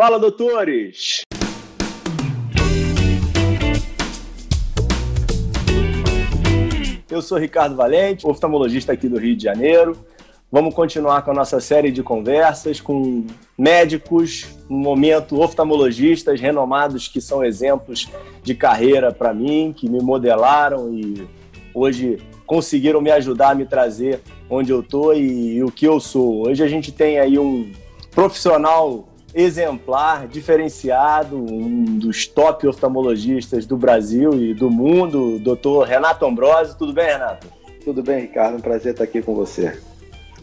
Fala, doutores! Eu sou Ricardo Valente, oftalmologista aqui do Rio de Janeiro. Vamos continuar com a nossa série de conversas com médicos, no momento oftalmologistas renomados que são exemplos de carreira para mim, que me modelaram e hoje conseguiram me ajudar a me trazer onde eu tô e, e o que eu sou. Hoje a gente tem aí um profissional exemplar, diferenciado, um dos top oftalmologistas do Brasil e do mundo, doutor Renato Ambrosio. Tudo bem, Renato? Tudo bem, Ricardo. Um prazer estar aqui com você.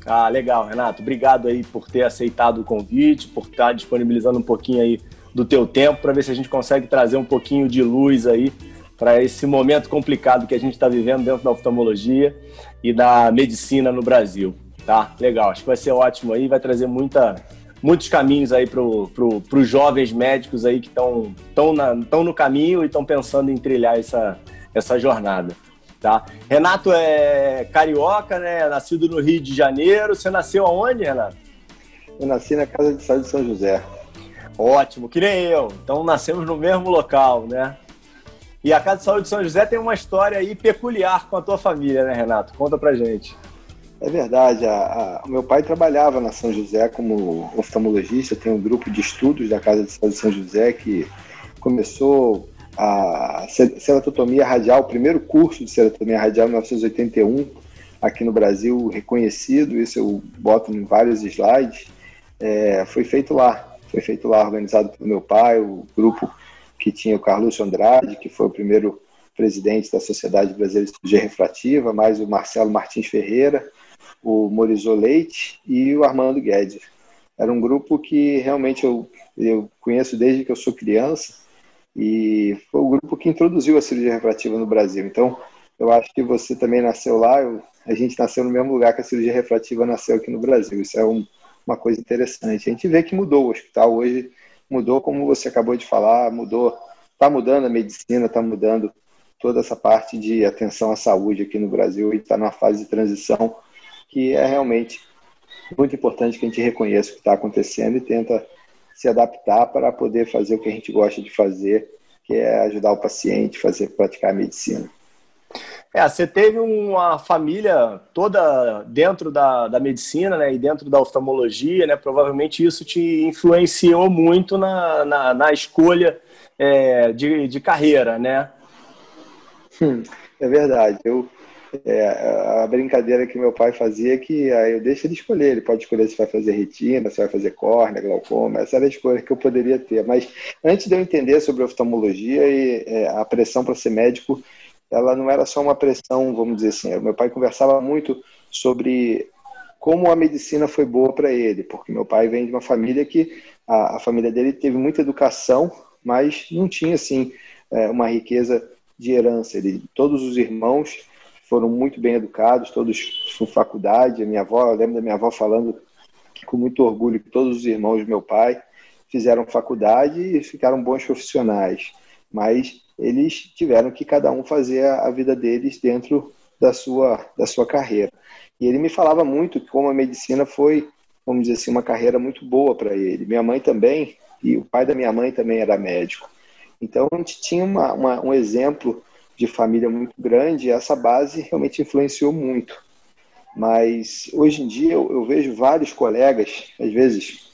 Ah, legal, Renato. Obrigado aí por ter aceitado o convite, por estar disponibilizando um pouquinho aí do teu tempo para ver se a gente consegue trazer um pouquinho de luz aí para esse momento complicado que a gente está vivendo dentro da oftalmologia e da medicina no Brasil. Tá? Legal, acho que vai ser ótimo aí, vai trazer muita, muitos caminhos aí para pro, os jovens médicos aí que estão tão tão no caminho e estão pensando em trilhar essa, essa jornada. Tá? Renato é carioca, né? Nascido no Rio de Janeiro. Você nasceu aonde, Renato? Eu nasci na Casa de Saúde de São José. Ótimo, que nem eu. Então nascemos no mesmo local, né? E a Casa de Saúde de São José tem uma história aí peculiar com a tua família, né, Renato? Conta pra gente. É verdade. A, a, meu pai trabalhava na São José como oftalmologista, tem um grupo de estudos da Casa de Saúde de São José que começou a ceratotomia radial, o primeiro curso de ceratotomia radial em 1981, aqui no Brasil, reconhecido, isso eu boto em vários slides, é, foi feito lá. Foi feito lá, organizado pelo meu pai, o grupo que tinha o Carlos Andrade, que foi o primeiro presidente da Sociedade Brasileira de Cirurgia Refrativa, mais o Marcelo Martins Ferreira, o Morizô Leite e o Armando Guedes. Era um grupo que realmente eu, eu conheço desde que eu sou criança e foi o grupo que introduziu a cirurgia refrativa no Brasil. Então, eu acho que você também nasceu lá, eu, a gente nasceu no mesmo lugar que a cirurgia refrativa nasceu aqui no Brasil. Isso é um, uma coisa interessante. A gente vê que mudou o hospital hoje, mudou como você acabou de falar, mudou, está mudando a medicina, está mudando toda essa parte de atenção à saúde aqui no Brasil e está numa fase de transição que é realmente muito importante que a gente reconheça o que está acontecendo e tenta se adaptar para poder fazer o que a gente gosta de fazer, que é ajudar o paciente, fazer praticar a medicina. É, você teve uma família toda dentro da, da medicina né, e dentro da oftalmologia, né? Provavelmente isso te influenciou muito na, na, na escolha é, de, de carreira, né? Hum, é verdade. Eu, é, a brincadeira que meu pai fazia é que aí eu deixo ele escolher. Ele pode escolher se vai fazer retina, se vai fazer córnea, glaucoma. Essa era a escolha que eu poderia ter. Mas antes de eu entender sobre oftalmologia e é, a pressão para ser médico, ela não era só uma pressão, vamos dizer assim. Meu pai conversava muito sobre como a medicina foi boa para ele, porque meu pai vem de uma família que a, a família dele teve muita educação, mas não tinha assim é, uma riqueza de herança. Ele, todos os irmãos foram muito bem educados, todos com faculdade. A minha avó, eu lembro da minha avó falando com muito orgulho que todos os irmãos do meu pai fizeram faculdade e ficaram bons profissionais, mas eles tiveram que cada um fazer a vida deles dentro da sua da sua carreira. E ele me falava muito como a medicina foi, vamos dizer assim, uma carreira muito boa para ele. Minha mãe também e o pai da minha mãe também era médico. Então a gente tinha uma, uma, um exemplo de família muito grande, essa base realmente influenciou muito. Mas hoje em dia eu, eu vejo vários colegas, às vezes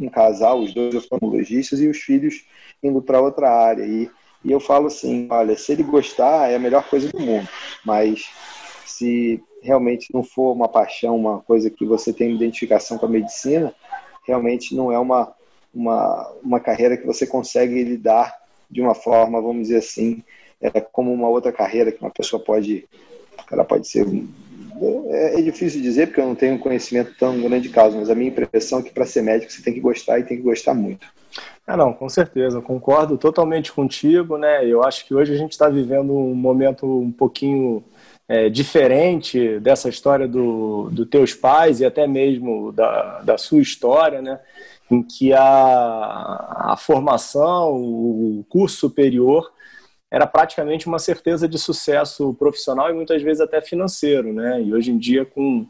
um casal, os dois oftalmologistas e os filhos indo para outra área. E, e eu falo assim: olha, se ele gostar, é a melhor coisa do mundo. Mas se realmente não for uma paixão, uma coisa que você tem identificação com a medicina, realmente não é uma, uma, uma carreira que você consegue lidar de uma forma, vamos dizer assim, é como uma outra carreira que uma pessoa pode, ela pode ser é, é difícil dizer porque eu não tenho conhecimento tão grande de causa, mas a minha impressão é que para ser médico você tem que gostar e tem que gostar muito. Ah, não, com certeza, concordo totalmente contigo, né? Eu acho que hoje a gente está vivendo um momento um pouquinho é, diferente dessa história do, do teus pais e até mesmo da, da sua história, né? Em que a, a formação, o curso superior era praticamente uma certeza de sucesso profissional e muitas vezes até financeiro, né? E hoje em dia com,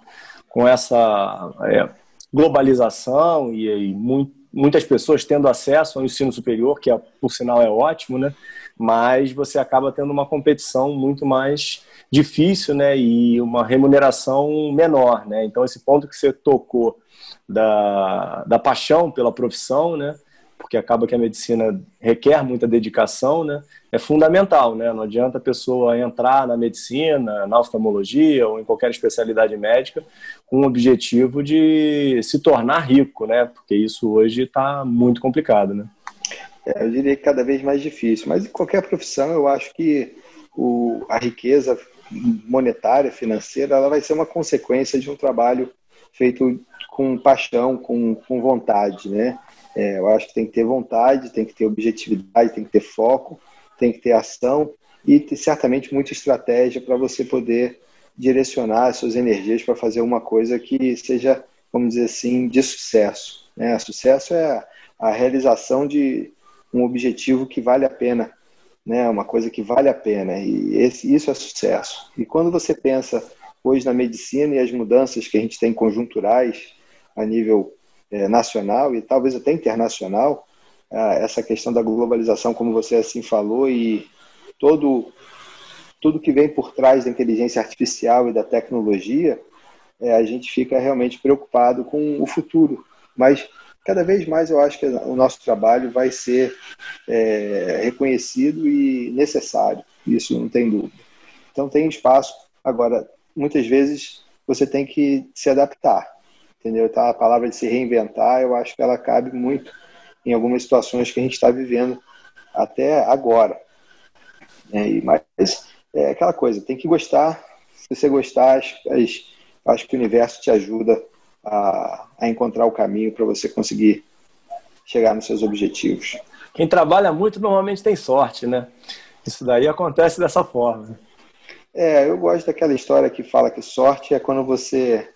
com essa é, globalização e, e muito, muitas pessoas tendo acesso ao ensino superior, que é, por sinal é ótimo, né? Mas você acaba tendo uma competição muito mais difícil, né? E uma remuneração menor, né? Então esse ponto que você tocou da, da paixão pela profissão, né? Porque acaba que a medicina requer muita dedicação, né? É fundamental, né? Não adianta a pessoa entrar na medicina, na oftalmologia ou em qualquer especialidade médica com o objetivo de se tornar rico, né? Porque isso hoje está muito complicado, né? É, eu diria que cada vez mais difícil, mas em qualquer profissão eu acho que o, a riqueza monetária, financeira, ela vai ser uma consequência de um trabalho feito com paixão, com, com vontade, né? É, eu acho que tem que ter vontade, tem que ter objetividade, tem que ter foco, tem que ter ação e ter, certamente muita estratégia para você poder direcionar as suas energias para fazer uma coisa que seja, vamos dizer assim, de sucesso. Né? Sucesso é a realização de um objetivo que vale a pena, né? uma coisa que vale a pena, e esse, isso é sucesso. E quando você pensa hoje na medicina e as mudanças que a gente tem conjunturais a nível é, nacional e talvez até internacional, essa questão da globalização, como você assim falou, e todo tudo que vem por trás da inteligência artificial e da tecnologia, é, a gente fica realmente preocupado com o futuro. Mas cada vez mais eu acho que o nosso trabalho vai ser é, reconhecido e necessário. Isso não tem dúvida. Então tem espaço. Agora, muitas vezes você tem que se adaptar entendeu? Então, a palavra de se reinventar, eu acho que ela cabe muito em algumas situações que a gente está vivendo até agora. É, mas é aquela coisa, tem que gostar. Se você gostar, acho, acho que o universo te ajuda a, a encontrar o caminho para você conseguir chegar nos seus objetivos. Quem trabalha muito normalmente tem sorte, né? Isso daí acontece dessa forma. É, eu gosto daquela história que fala que sorte é quando você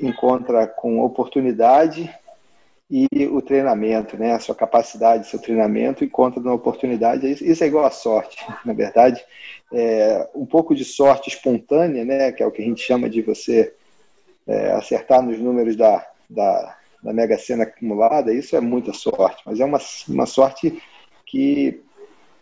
encontra com oportunidade e o treinamento, né? A sua capacidade, seu treinamento encontra na oportunidade. Isso é igual a sorte, na verdade. É, um pouco de sorte espontânea, né? Que é o que a gente chama de você é, acertar nos números da, da, da Mega Sena acumulada. Isso é muita sorte, mas é uma, uma sorte que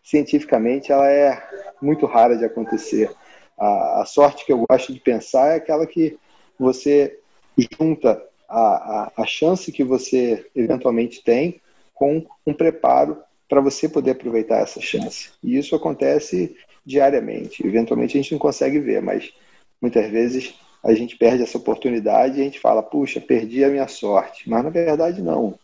cientificamente ela é muito rara de acontecer. A, a sorte que eu gosto de pensar é aquela que você junta a, a, a chance que você eventualmente tem com um preparo para você poder aproveitar essa chance. E isso acontece diariamente. Eventualmente a gente não consegue ver, mas muitas vezes a gente perde essa oportunidade e a gente fala, puxa, perdi a minha sorte. Mas na verdade não.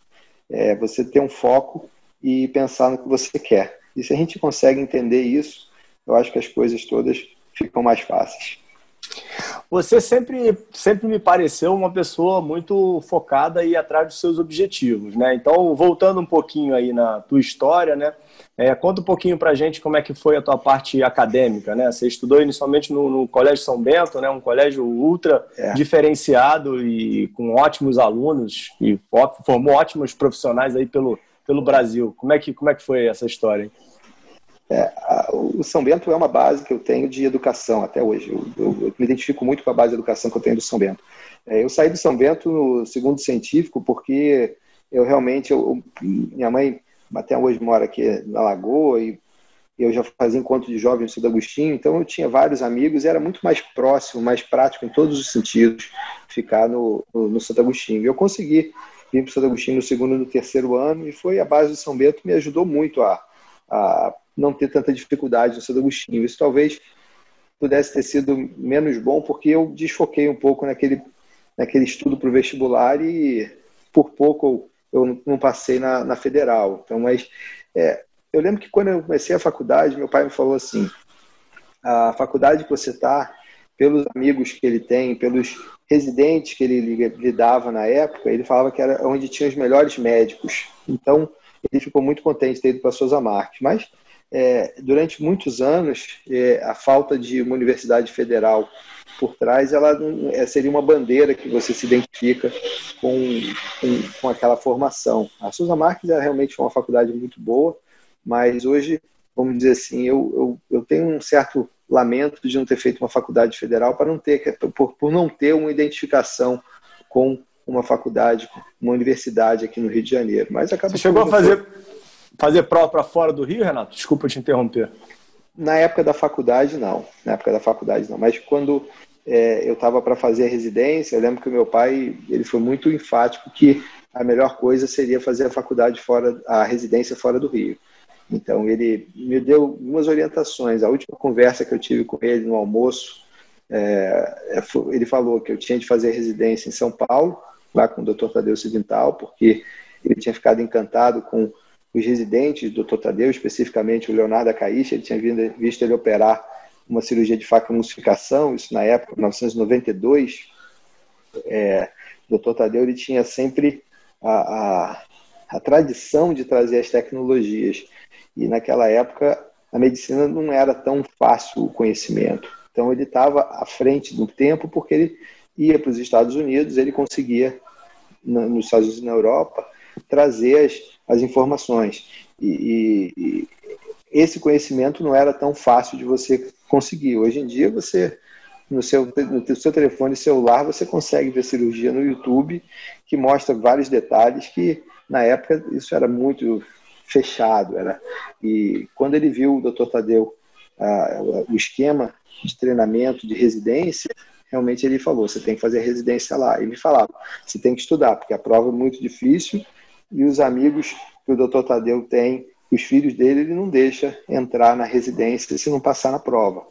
É você ter um foco e pensar no que você quer. E se a gente consegue entender isso, eu acho que as coisas todas ficam mais fáceis. Você sempre, sempre me pareceu uma pessoa muito focada e atrás dos seus objetivos, né? Então, voltando um pouquinho aí na tua história, né? É, conta um pouquinho pra gente como é que foi a tua parte acadêmica, né? Você estudou inicialmente no, no Colégio São Bento, né? Um colégio ultra é. diferenciado e com ótimos alunos e formou ótimos profissionais aí pelo, pelo Brasil. Como é que, como é que foi essa história? Hein? É, a, o São Bento é uma base que eu tenho de educação até hoje. Eu, eu, eu me identifico muito com a base de educação que eu tenho do São Bento. É, eu saí do São Bento no segundo científico porque eu realmente, eu, minha mãe até hoje mora aqui na Lagoa e eu já fazia encontro de jovens no Santo Agostinho, então eu tinha vários amigos e era muito mais próximo, mais prático em todos os sentidos ficar no, no, no Santo Agostinho. Eu consegui vir para o Santo Agostinho no segundo e no terceiro ano e foi a base do São Bento me ajudou muito a, a não ter tanta dificuldade no Santo Agostinho. Isso talvez pudesse ter sido menos bom, porque eu desfoquei um pouco naquele, naquele estudo para o vestibular e por pouco eu não passei na, na federal. Então, mas é, eu lembro que quando eu comecei a faculdade, meu pai me falou assim: a faculdade que você está, pelos amigos que ele tem, pelos residentes que ele lidava na época, ele falava que era onde tinha os melhores médicos. Então, ele ficou muito contente de ter ido para Souza Marques. Mas é, durante muitos anos, é, a falta de uma universidade federal por trás, ela é, seria uma bandeira que você se identifica com, com, com aquela formação. A Souza Marques é realmente uma faculdade muito boa, mas hoje, vamos dizer assim, eu, eu, eu tenho um certo lamento de não ter feito uma faculdade federal para não ter por, por não ter uma identificação com uma faculdade, uma universidade aqui no Rio de Janeiro. Mas acabou. Você chegou a fazer, fazer prova para fora do Rio, Renato? Desculpa te interromper. Na época da faculdade, não. Na época da faculdade, não. Mas quando é, eu estava para fazer a residência, eu lembro que o meu pai ele foi muito enfático que a melhor coisa seria fazer a faculdade fora, a residência fora do Rio. Então ele me deu algumas orientações. A última conversa que eu tive com ele no almoço, é, é ele falou que eu tinha de fazer residência em São Paulo, lá com o Dr. Tadeu Cidental, porque ele tinha ficado encantado com os residentes do Dr. Tadeu, especificamente o Leonardo Acaixa, ele tinha visto ele operar uma cirurgia de facomulsificação, isso na época, 1992. É, o Dr. Tadeu ele tinha sempre a, a, a tradição de trazer as tecnologias. E naquela época a medicina não era tão fácil o conhecimento. Então ele estava à frente do tempo porque ele ia para os Estados Unidos, ele conseguia, nos Estados Unidos e na Europa, trazer as, as informações. E, e, e, esse conhecimento não era tão fácil de você conseguir. Hoje em dia, você no seu, no seu telefone celular, você consegue ver cirurgia no YouTube, que mostra vários detalhes que, na época, isso era muito fechado. Era. E quando ele viu o Dr. Tadeu, o esquema de treinamento, de residência, realmente ele falou: você tem que fazer residência lá. E me falava: você tem que estudar, porque a prova é muito difícil e os amigos que o doutor Tadeu tem, os filhos dele, ele não deixa entrar na residência se não passar na prova.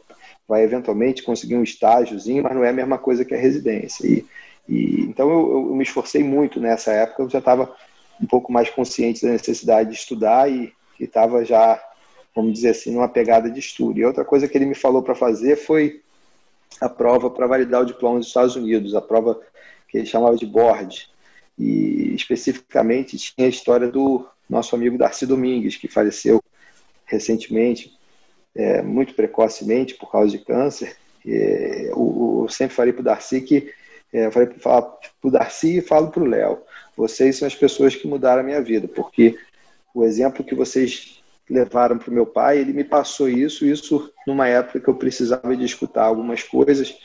Vai eventualmente conseguir um estágiozinho, mas não é a mesma coisa que a residência. E, e então eu, eu, me esforcei muito nessa época, eu já estava um pouco mais consciente da necessidade de estudar e estava já, vamos dizer assim, numa pegada de estudo. E outra coisa que ele me falou para fazer foi a prova para validar o diploma dos Estados Unidos, a prova que ele chamava de board. E especificamente tinha a história do nosso amigo Darcy Domingues, que faleceu recentemente, é, muito precocemente por causa de câncer. É, eu, eu sempre falei para o Darcy que é, eu falei para o Darcy e falo para o Léo, vocês são as pessoas que mudaram a minha vida, porque o exemplo que vocês levaram para o meu pai, ele me passou isso, isso numa época que eu precisava de escutar algumas coisas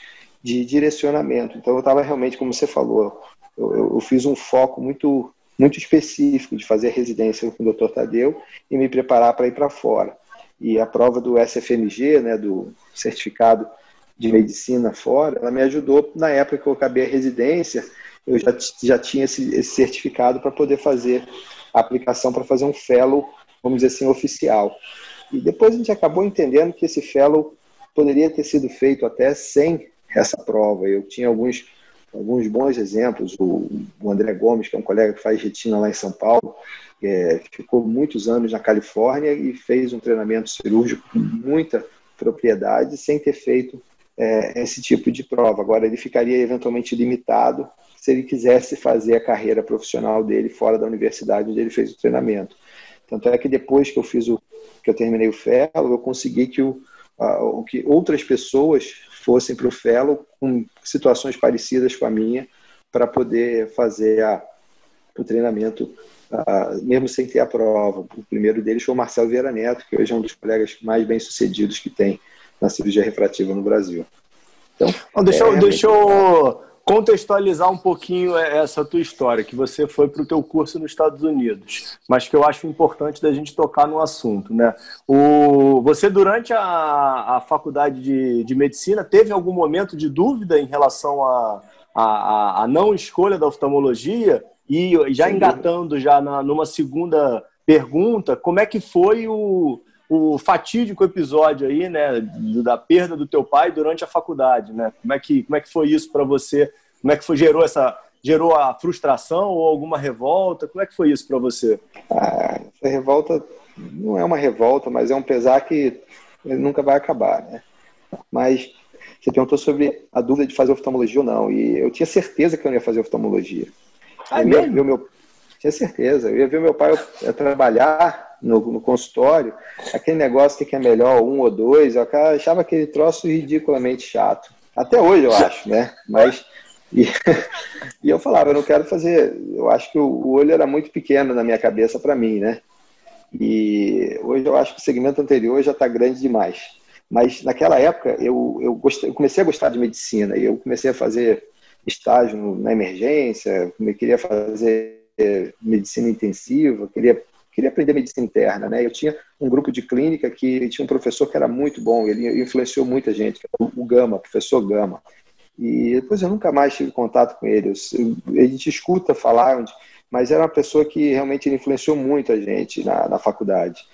de direcionamento. Então eu estava realmente, como você falou, eu, eu, fiz um foco muito muito específico de fazer residência com o Dr. Tadeu e me preparar para ir para fora. E a prova do SFMG, né, do certificado de medicina fora, ela me ajudou na época que eu acabei a residência, eu já, já tinha esse, esse certificado para poder fazer a aplicação para fazer um fellow vamos dizer assim, oficial. E depois a gente acabou entendendo que esse fellow poderia ter sido feito até sem essa prova. Eu tinha alguns, alguns bons exemplos. O, o André Gomes, que é um colega que faz retina lá em São Paulo, é, ficou muitos anos na Califórnia e fez um treinamento cirúrgico com muita propriedade sem ter feito é, esse tipo de prova. Agora, ele ficaria eventualmente limitado se ele quisesse fazer a carreira profissional dele fora da universidade onde ele fez o treinamento. Tanto é que depois que eu fiz o que eu terminei o fellow, eu consegui que, o, a, que outras pessoas fossem para o fellow com situações parecidas com a minha para poder fazer a, o treinamento a, mesmo sem ter a prova. O primeiro deles foi o Marcelo Vieira Neto, que hoje é um dos colegas mais bem sucedidos que tem na cirurgia refrativa no Brasil. Então, deixa, é, deixa eu contextualizar um pouquinho essa tua história, que você foi para o teu curso nos Estados Unidos, mas que eu acho importante da gente tocar no assunto, né? O, você, durante a, a faculdade de, de medicina, teve algum momento de dúvida em relação à a, a, a, não escolha da oftalmologia? E já engatando já na, numa segunda pergunta, como é que foi o, o fatídico episódio aí, né, da perda do teu pai durante a faculdade, né? Como é que, como é que foi isso para você? Como é que foi, gerou essa gerou a frustração ou alguma revolta? Como é que foi isso para você? Ah, essa revolta não é uma revolta, mas é um pesar que nunca vai acabar, né? Mas você perguntou sobre a dúvida de fazer oftalmologia ou não, e eu tinha certeza que eu não ia fazer oftalmologia. Ah, eu ia ver o meu, tinha certeza. Eu ia ver meu pai eu, trabalhar no, no, consultório, aquele negócio que é melhor, um ou dois, eu achava aquele troço ridiculamente chato. Até hoje eu acho, né? Mas. E, e eu falava, eu não quero fazer. Eu acho que o, olho era muito pequeno na minha cabeça para mim, né? E hoje eu acho que o segmento anterior já está grande demais. Mas naquela época eu, eu, gostei, eu comecei a gostar de medicina e eu comecei a fazer estágio na emergência, queria fazer medicina intensiva, queria queria aprender medicina interna, né? Eu tinha um grupo de clínica que tinha um professor que era muito bom, ele influenciou muita gente, o Gama, professor Gama. E depois eu nunca mais tive contato com ele. a gente escuta falar, mas era uma pessoa que realmente influenciou muito a gente na, na faculdade,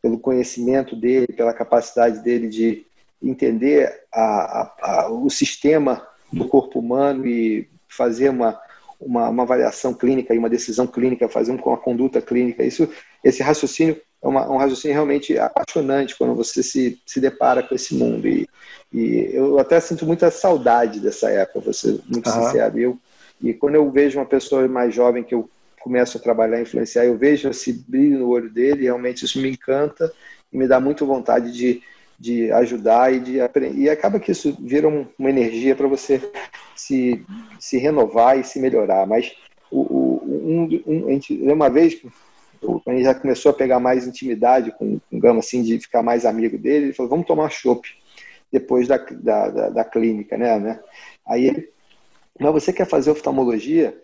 pelo conhecimento dele, pela capacidade dele de entender a, a, a, o sistema do corpo humano e fazer uma, uma, uma avaliação clínica e uma decisão clínica, fazer uma conduta clínica. Isso, esse raciocínio é uma, um raciocínio realmente apaixonante quando você se, se depara com esse mundo. E, e eu até sinto muita saudade dessa época, ser muito uhum. sincero. Eu, e quando eu vejo uma pessoa mais jovem que eu começo a trabalhar, influenciar, eu vejo esse brilho no olho dele, realmente isso me encanta e me dá muito vontade de, de ajudar e de aprender. E acaba que isso vira um, uma energia para você se, se renovar e se melhorar. Mas o, o, um, um, a gente, uma vez quando a gente já começou a pegar mais intimidade com, com o Gama, assim, de ficar mais amigo dele, ele falou, vamos tomar chopp depois da, da, da, da, clínica, né, né? Aí ele, mas você quer fazer oftalmologia?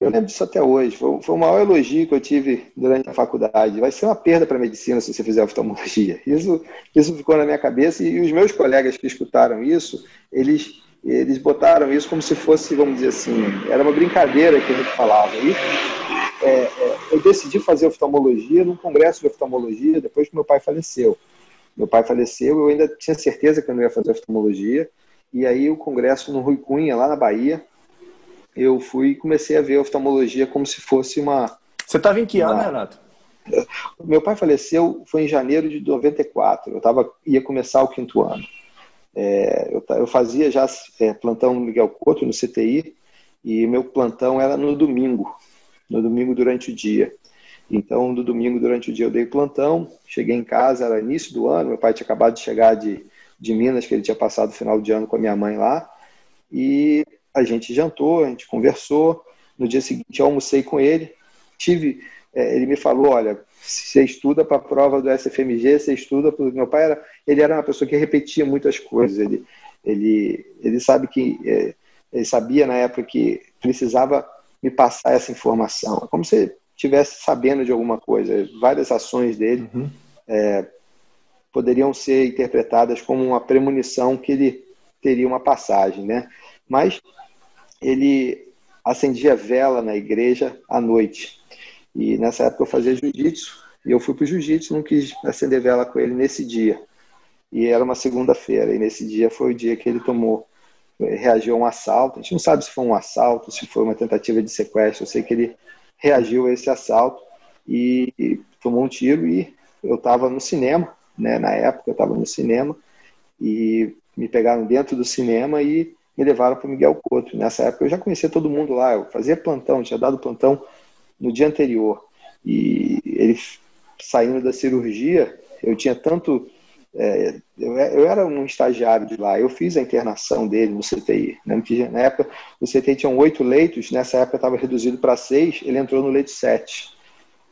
Eu lembro disso até hoje. Foi, foi o maior elogio que eu tive durante a faculdade. Vai ser uma perda para a medicina se você fizer oftalmologia. Isso, isso ficou na minha cabeça e, e os meus colegas que escutaram isso, eles eles botaram isso como se fosse, vamos dizer assim, era uma brincadeira que a gente falava. E é, é, eu decidi fazer oftalmologia num congresso de oftalmologia depois que meu pai faleceu. Meu pai faleceu, eu ainda tinha certeza que eu não ia fazer oftalmologia. E aí o congresso no Rui Cunha, lá na Bahia, eu fui e comecei a ver oftalmologia como se fosse uma. Você estava em que ano, uma... Renato? Meu pai faleceu foi em janeiro de 94. Eu tava, ia começar o quinto ano. É, eu, eu, fazia já é, plantão no Miguel Couto, no CTI, e meu plantão era no domingo, no domingo durante o dia. Então, no domingo durante o dia eu dei plantão, cheguei em casa, era início do ano, meu pai tinha acabado de chegar de, de Minas, que ele tinha passado o final de ano com a minha mãe lá, e a gente jantou, a gente conversou. No dia seguinte, eu almocei com ele. Tive, é, ele me falou: olha, você estuda para a prova do SFMG, você estuda para meu pai era, ele era uma pessoa que repetia muitas coisas. Ele, ele, ele sabe que é, ele sabia na época que precisava me passar essa informação. É como se estivesse sabendo de alguma coisa. Várias ações dele uhum. é, poderiam ser interpretadas como uma premonição que ele teria uma passagem, né? Mas ele acendia vela na igreja à noite. E nessa época eu fazia jiu-jitsu, e eu fui para o jiu-jitsu, não quis acender vela com ele nesse dia. E era uma segunda-feira, e nesse dia foi o dia que ele tomou, reagiu a um assalto. A gente não sabe se foi um assalto, se foi uma tentativa de sequestro. Eu sei que ele reagiu a esse assalto e, e tomou um tiro. E eu estava no cinema, né? Na época eu estava no cinema e me pegaram dentro do cinema e me levaram para Miguel Couto. Nessa época eu já conhecia todo mundo lá, eu fazia plantão, tinha dado plantão no dia anterior. E ele saindo da cirurgia, eu tinha tanto. É, eu, eu, era um estagiário de lá, eu fiz a internação dele no CTI. Né? Na época, o CTI tinha oito leitos, nessa época estava reduzido para seis, ele entrou no leito sete,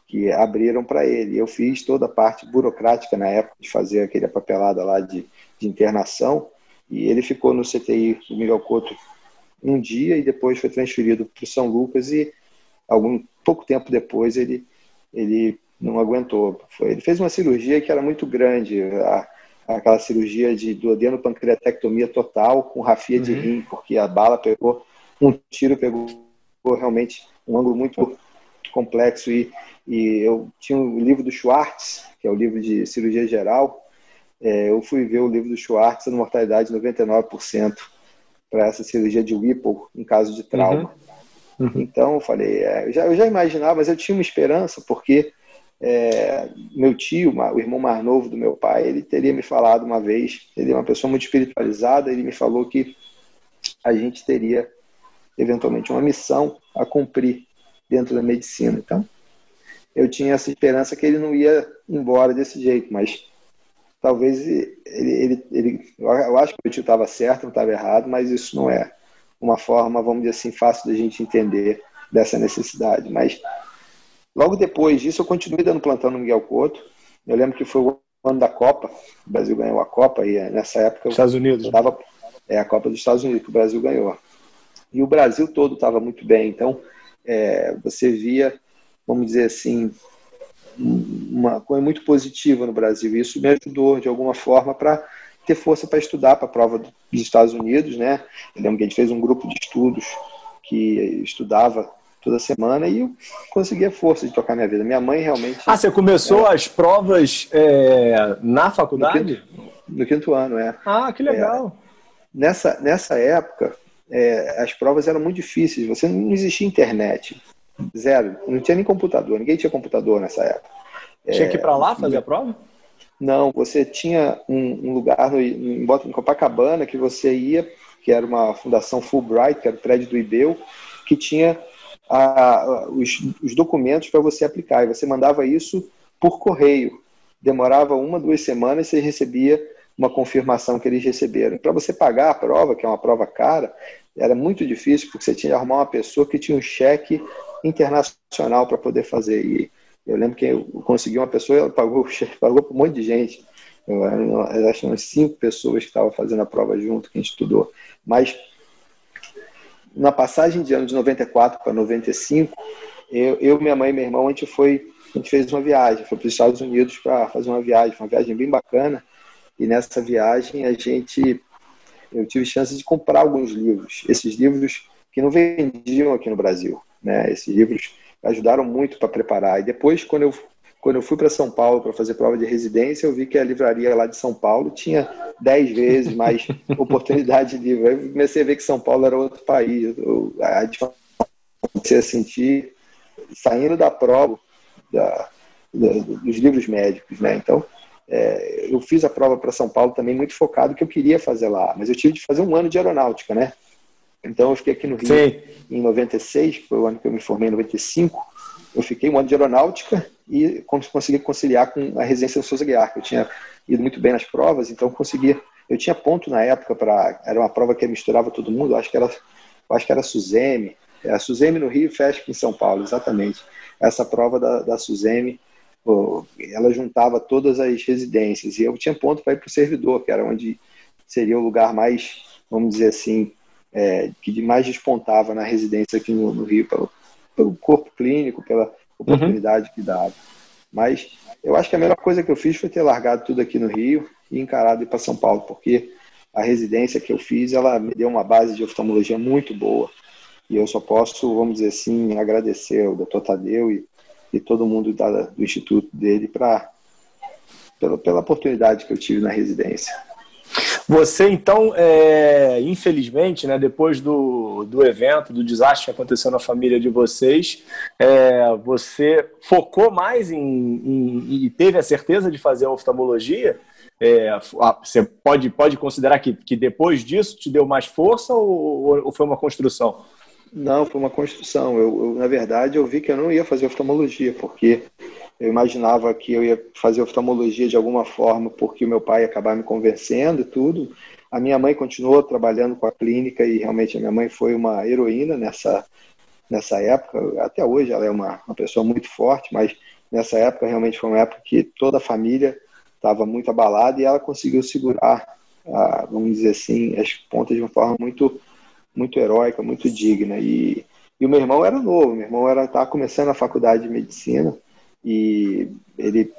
que abriram para ele. Eu fiz toda a parte burocrática na época de fazer aquele papelada lá de, de internação e ele ficou no CTI do Miguel Couto um dia e depois foi transferido para o São Lucas e algum pouco tempo depois ele ele não aguentou. Foi, ele fez uma cirurgia que era muito grande, a, aquela cirurgia de duodeno-pancreatectomia total com rafia uhum. de rim, porque a bala pegou, um tiro pegou realmente um ângulo muito complexo e, e eu tinha o um livro do Schwartz, que é o livro de cirurgia geral, é, eu fui ver o livro do Schwartz no mortalidade 99% para essa cirurgia de Whipple em caso de trauma. Uhum. Uhum. Então eu falei, é, eu, já, eu já imaginava, mas eu tinha uma esperança, porque é, meu tio, o irmão mais novo do meu pai, ele teria me falado uma vez, ele é uma pessoa muito espiritualizada, ele me falou que a gente teria eventualmente uma missão a cumprir dentro da medicina. Então, eu tinha essa esperança que ele não ia embora desse jeito, mas talvez ele, ele, ele eu acho que o tio estava certo, não estava errado, mas isso não é uma forma, vamos dizer assim, fácil da gente entender dessa necessidade. Mas logo depois disso, eu continuei dando plantão no Miguel Couto. Eu lembro que foi o ano da Copa, o Brasil ganhou a Copa e nessa época Estados Unidos. Eu tava, é a Copa dos Estados Unidos que o Brasil ganhou. E o Brasil todo estava muito bem. Então, é, você via, vamos dizer assim, uma coisa muito positiva no Brasil. Isso me ajudou, de alguma forma, para ter força para estudar para a prova dos Estados Unidos. Né? Eu lembro que a gente fez um grupo de estudos que estudava toda semana e eu conseguia força de tocar minha vida. Minha mãe realmente. Ah, você começou é, as provas é, na faculdade? No quinto, no quinto, ano, é. Ah, que legal. É, nessa, nessa época, é, as provas eram muito difíceis. Você não existia internet. Zero. Não tinha nem computador. Ninguém tinha computador nessa época. Tinha que ir para lá fazer a prova? Não, você tinha um, um lugar no, em, em Copacabana que você ia, que era uma fundação Fulbright, que era o prédio do IBEU, que tinha a, os, os documentos para você aplicar. E você mandava isso por correio. Demorava uma, duas semanas e você recebia uma confirmação que eles receberam. Para você pagar a prova, que é uma prova cara, era muito difícil, porque você tinha que arrumar uma pessoa que tinha um cheque internacional para poder fazer. E eu lembro que eu consegui uma pessoa, ela pagou pagou para um monte de gente. Eu, eu acho umas cinco pessoas que estavam fazendo a prova junto, que gente estudou. Mas na passagem de ano de 94 para 95, eu, eu, minha mãe e meu irmão, a gente foi, a gente fez uma viagem, foi para os Estados Unidos para fazer uma viagem, uma viagem bem bacana. E nessa viagem a gente, eu tive chance de comprar alguns livros, esses livros que não vendiam aqui no Brasil, né? Esses livros ajudaram muito para preparar. E depois, quando eu quando eu fui para São Paulo para fazer prova de residência, eu vi que a livraria lá de São Paulo tinha dez vezes mais oportunidade de livro. Aí comecei a ver que São Paulo era outro país. Eu, a comecei a sentir saindo da prova da, da, dos livros médicos, né? Então, é, eu fiz a prova para São Paulo também muito focado que eu queria fazer lá, mas eu tive de fazer um ano de aeronáutica, né? Então eu fiquei aqui no Rio Sim. em 96, que foi o ano que eu me formei em 95. Eu fiquei um ano de aeronáutica e consegui conciliar com a residência do Souza Guiar, que eu tinha ido muito bem nas provas, então consegui. Eu tinha ponto na época para era uma prova que misturava todo mundo, acho que era acho que era Suzeme, é a Suzeme no Rio e FESP em São Paulo, exatamente. Essa prova da, da Suzeme, ela juntava todas as residências e eu tinha ponto para ir para o servidor, que era onde seria o lugar mais, vamos dizer assim, é, que mais despontava na residência aqui no, no Rio, pelo, pelo corpo clínico, pela oportunidade uhum. que dava. Mas eu acho que a melhor coisa que eu fiz foi ter largado tudo aqui no Rio e encarado ir para São Paulo, porque a residência que eu fiz, ela me deu uma base de oftalmologia muito boa. E eu só posso, vamos dizer assim, agradecer ao doutor Tadeu e, e todo mundo da, do instituto dele pra, pela, pela oportunidade que eu tive na residência. Você, então, é, infelizmente, né, depois do, do evento, do desastre que aconteceu na família de vocês, é, você focou mais em, em, e teve a certeza de fazer oftalmologia? É, você pode, pode considerar que, que depois disso te deu mais força ou, ou foi uma construção? Não, foi uma construção. Eu, eu, na verdade, eu vi que eu não ia fazer oftalmologia, porque eu imaginava que eu ia fazer oftalmologia de alguma forma porque o meu pai ia acabar me convencendo e tudo. A minha mãe continuou trabalhando com a clínica e realmente a minha mãe foi uma heroína nessa, nessa época. Até hoje ela é uma, uma pessoa muito forte, mas nessa época realmente foi uma época que toda a família estava muito abalada e ela conseguiu segurar, a, vamos dizer assim, as pontas de uma forma muito, muito heróica, muito digna. E, e o meu irmão era novo, meu irmão era estava começando a faculdade de medicina e ele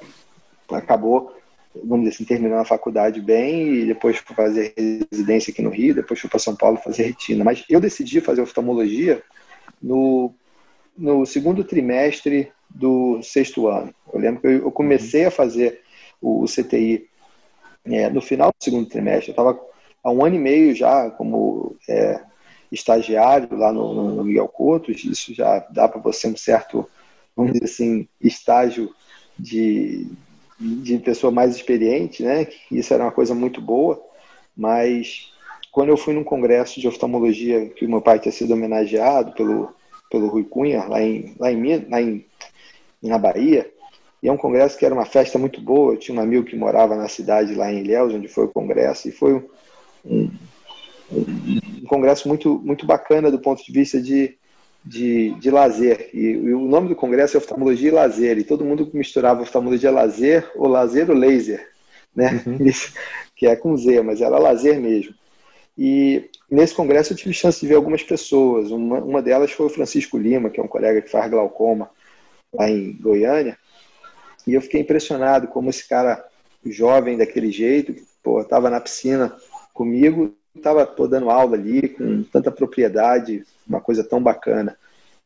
acabou, vamos dizer assim, terminando a faculdade bem e depois foi fazer residência aqui no Rio, depois foi para São Paulo fazer retina. Mas eu decidi fazer oftalmologia no, no segundo trimestre do sexto ano. Eu lembro que eu comecei a fazer o, CTI é, no final do segundo trimestre. Eu estava há um ano e meio já como é, estagiário lá no, no Miguel Couto. Isso já dá para você um certo vamos dizer assim, estágio de, de pessoa mais experiente, né? Isso era uma coisa muito boa, mas quando eu fui num congresso de oftalmologia que o meu pai tinha sido homenageado pelo pelo Rui Cunha lá em lá em, lá em na Bahia, e é um congresso que era uma festa muito boa. Eu tinha um amigo que morava na cidade lá em Ilhéus, onde foi o congresso, e foi um, um, congresso muito muito bacana do ponto de vista de de, de lazer. E, e, o nome do congresso é Oftalmologia e Lazer. E todo mundo misturava oftalmologia lazer ou lazer ou laser, né? Uhum. que é com Z, mas era lazer mesmo. E nesse congresso eu tive chance de ver algumas pessoas. Uma, uma delas foi o Francisco Lima, que é um colega que faz glaucoma lá em Goiânia. E eu fiquei impressionado como esse cara jovem daquele jeito, pô, estava na piscina comigo, estava dando aula ali com tanta propriedade, uma coisa tão bacana.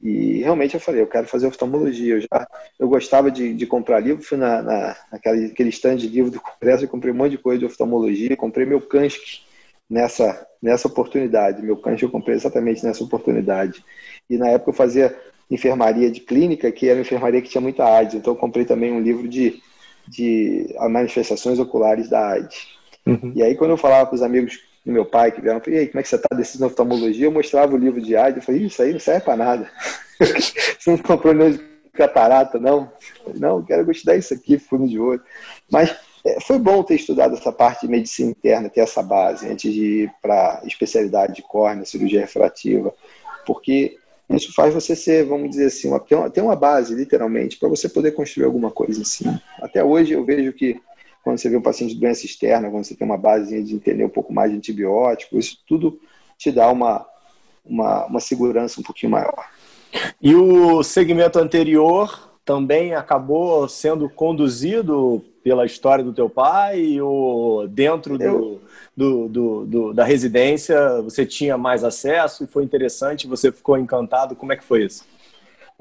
E realmente eu falei, eu quero fazer oftalmologia. Eu já eu gostava de, de comprar livro, fui na, na, naquele aquele stand de livro do Congresso e comprei um monte de coisa de oftalmologia, comprei meu Kansky nessa, nessa oportunidade. Meu Kansky eu comprei exatamente nessa oportunidade. E na época eu fazia enfermaria de clínica, que era uma enfermaria que tinha muita AIDS. Então eu comprei também um livro de, de manifestações oculares da AIDS. Uhum. E aí quando eu falava para os amigos do meu pai, que vieram, e aí, como é que você está decidindo oftalmologia? Eu mostrava o livro de AIDS, eu falei, isso aí não serve para nada. você não comprou nenhum de catarata, não? Não, quero estudar isso aqui, fundo de olho. Mas é, foi bom ter estudado essa parte de medicina interna, ter essa base, antes de ir para especialidade de córnea, cirurgia refrativa, porque isso faz você ser, vamos dizer assim, uma, ter uma base, literalmente, para você poder construir alguma coisa em cima. Até hoje eu vejo que quando você vê um paciente de doença externa, quando você tem uma base de entender um pouco mais de antibiótico, isso tudo te dá uma, uma, uma segurança um pouquinho maior. E o segmento anterior também acabou sendo conduzido pela história do teu pai ou dentro do, do, do, do, da residência você tinha mais acesso e foi interessante, você ficou encantado, como é que foi isso?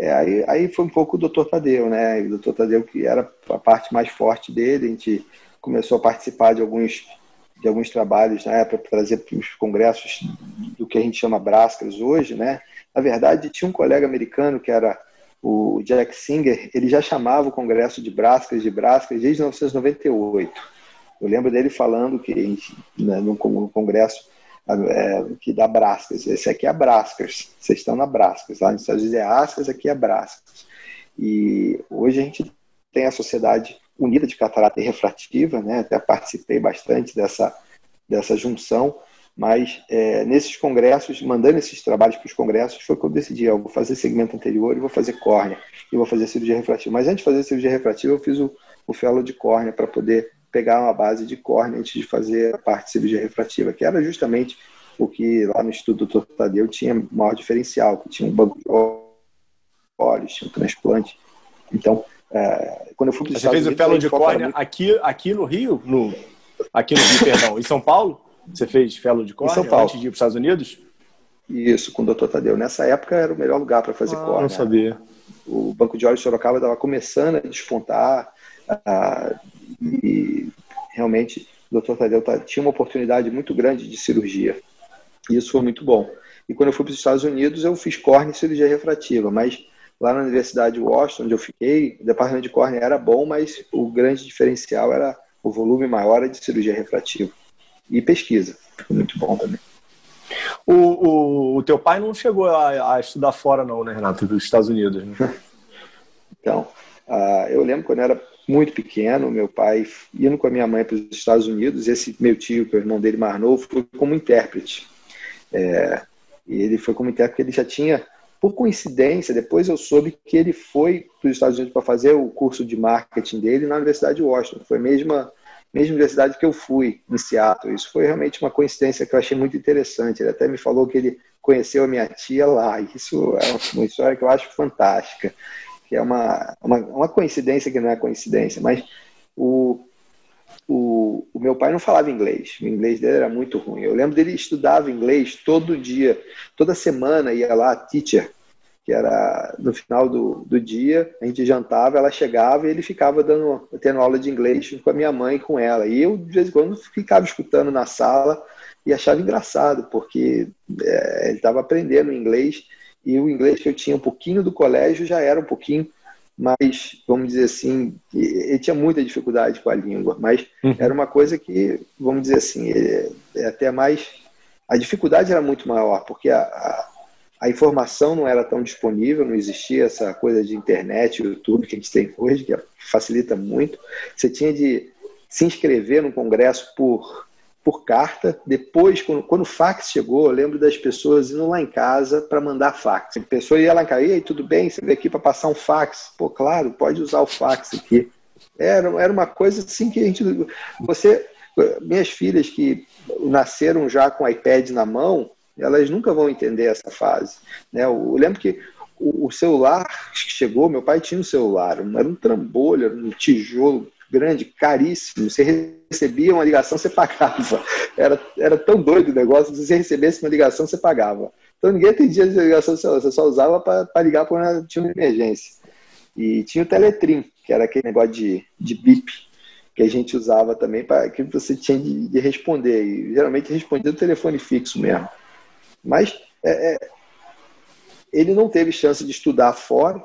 É, aí, aí foi um pouco o doutor Tadeu, né? O doutor Tadeu, que era a parte mais forte dele, a gente começou a participar de alguns, de alguns trabalhos né, para trazer para os congressos do que a gente chama Brascas hoje, né? Na verdade, tinha um colega americano que era o Jack Singer, ele já chamava o congresso de Brascas de Brascas desde 1998. Eu lembro dele falando que né, no congresso é, que dá Brascas. Esse aqui é Brascas. Vocês estão na Brascas. Lá nos Estados Unidos é Ascas, aqui é Brascas. E hoje a gente tem a Sociedade Unida de Catarata e Refrativa, né? até participei bastante dessa, dessa junção, mas é, nesses congressos, mandando esses trabalhos para os congressos, foi que eu decidi, eu vou fazer segmento anterior e vou fazer córnea, e vou fazer cirurgia refrativa. Mas antes de fazer cirurgia refrativa, eu fiz o, o fellow de córnea para poder pegar uma base de córnea antes de fazer a parte de cirurgia refrativa, que era justamente o que lá no Instituto do Tadeu tinha maior diferencial, que tinha um banco de olhos, tinha um transplante. Então, é, quando eu fui para Você fez Unidos, o fellow de córnea muito... aqui, aqui no Rio? No, aqui no Rio, perdão, em São Paulo? Você fez fellow de córnea antes de ir para os Estados Unidos? Isso, com o Dr. Tadeu. Nessa época era o melhor lugar para fazer ah, córnea. Não sabia. O Banco de Olhos de Sorocaba estava começando a despontar. A, e realmente o Dr. Tadeu tá, tinha uma oportunidade muito grande de cirurgia. E isso foi muito bom. E quando eu fui para os Estados Unidos, eu fiz córnea e cirurgia refrativa, mas lá na Universidade de Washington, onde eu fiquei, o departamento de córnea era bom, mas o grande diferencial era o volume maior de cirurgia refrativa. E pesquisa, foi muito bom também. O, o, o teu pai não chegou a, a, estudar fora, não, né, Renato, dos Estados Unidos? Né? então, uh, eu lembro quando eu era muito pequeno, meu pai indo com a minha mãe para os Estados Unidos, esse meu tio, que é o irmão dele mais novo, foi como intérprete. É, ele foi como intérprete, ele já tinha, por coincidência, depois eu soube que ele foi para os Estados Unidos para fazer o curso de marketing dele na Universidade de Washington. Foi a mesma, mesma universidade que eu fui, em Seattle. Isso foi realmente uma coincidência que eu achei muito interessante. Ele até me falou que ele conheceu a minha tia lá. Isso é uma história que eu acho fantástica que é uma, uma, uma coincidência que não é coincidência, mas o, o, o, meu pai não falava inglês, o inglês dele era muito ruim. Eu lembro dele estudava inglês todo dia, toda semana ia lá, teacher, que era no final do, do dia, a gente jantava, ela chegava e ele ficava dando, tendo aula de inglês com a minha mãe e com ela. E eu, de vez em quando, ficava escutando na sala e achava engraçado, porque é, ele estava aprendendo inglês e o inglês que eu tinha um pouquinho do colégio já era um pouquinho mais, vamos dizer assim, ele tinha muita dificuldade com a língua, mas uhum. era uma coisa que, vamos dizer assim, é, é, até mais. A dificuldade era muito maior, porque a, a, a, informação não era tão disponível, não existia essa coisa de internet, YouTube que a gente tem hoje, que facilita muito. Você tinha de se inscrever no congresso por por carta. Depois, quando, quando o fax chegou, eu lembro das pessoas indo lá em casa para mandar fax. A pessoa ia lá em casa, e aí, tudo bem? Você veio aqui para passar um fax? Pô, claro, pode usar o fax aqui. Era, era uma coisa assim que a gente. Você minhas filhas que nasceram já com iPad na mão, elas nunca vão entender essa fase. Né? Eu lembro que o celular que chegou, meu pai tinha um celular, era um trambolho, era um tijolo grande, caríssimo. Você recebia uma ligação, você pagava. Era, era tão doido o negócio, se você recebesse uma ligação, você pagava. Então ninguém atendia a ligação, você só usava para ligar quando tinha uma emergência. E tinha o Teletrim, que era aquele negócio de, de bip, que a gente usava também para que você tinha de, de, responder. E geralmente respondia no telefone fixo mesmo. Mas é, é, ele não teve chance de estudar fora,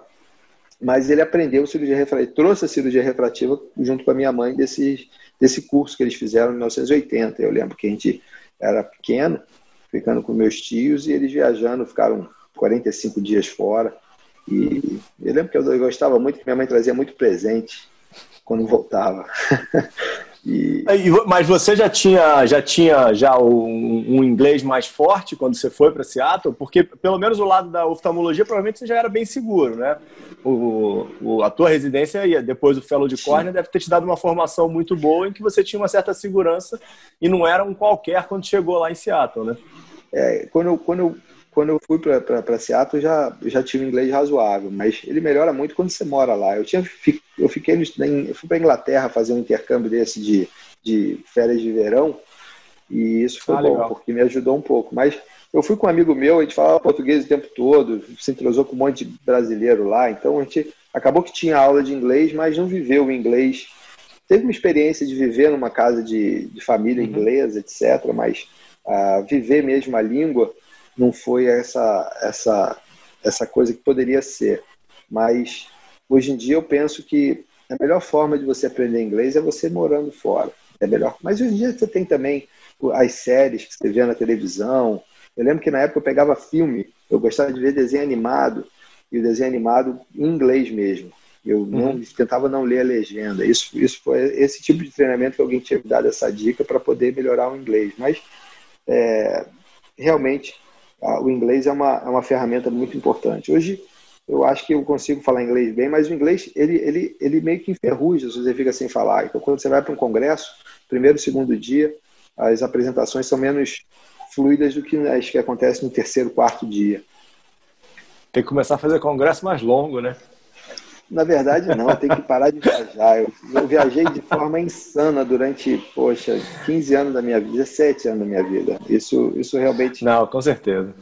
mas ele aprendeu cirurgia refrativa, trouxe a cirurgia refrativa junto com a minha mãe desse, desse curso que eles fizeram em 1980. Eu lembro que a gente era pequeno, ficando com meus tios, e eles viajando, ficaram 45 dias fora. E eu lembro que eu gostava muito, que minha mãe trazia muito presente quando voltava. E... Mas você já tinha já tinha já um, um, inglês mais forte quando você foi para Seattle? Porque pelo menos o lado da oftalmologia provavelmente você já era bem seguro, né? O, o a tua residência e depois o fellow de córnea deve ter te dado uma formação muito boa em que você tinha uma certa segurança e não era um qualquer quando chegou lá em Seattle, né? É, quando eu, quando eu quando eu fui para Seattle já já tive inglês razoável, mas ele melhora muito quando você mora lá. Eu tinha eu fiquei eu fui para Inglaterra fazer um intercâmbio desse de, de férias de verão e isso foi ah, bom legal. porque me ajudou um pouco. Mas eu fui com um amigo meu, a gente falava português o tempo todo, se entrosou com um monte de brasileiro lá, então a gente acabou que tinha aula de inglês, mas não viveu o inglês. Teve uma experiência de viver numa casa de, de família uhum. inglesa, etc., mas uh, viver mesmo a língua não foi essa, essa, essa coisa que poderia ser. Mas hoje em dia eu penso que a melhor forma de você aprender inglês é você morando fora. É melhor. Mas hoje em dia você tem também as séries que você vê na televisão. Eu lembro que na época eu pegava filme, eu gostava de ver desenho animado, e o desenho animado em inglês mesmo. Eu não, uhum. tentava não ler a legenda. Isso, isso foi esse tipo de treinamento que alguém tinha me dado essa dica para poder melhorar o inglês. Mas é, realmente o inglês é uma, é uma ferramenta muito importante. Hoje, eu acho que eu consigo falar inglês bem, mas o inglês, ele, ele, ele meio que enferruja se você fica sem falar. Então, quando você vai para um congresso, primeiro, segundo dia, as apresentações são menos fluidas do que as que acontecem no terceiro, quarto dia. Tem que começar a fazer congresso mais longo, né? Na verdade, não, tem que parar de viajar. Eu, eu, viajei de forma insana durante, poxa, 15 anos da minha vida, 17 anos da minha vida. Isso, isso realmente. Não, com certeza.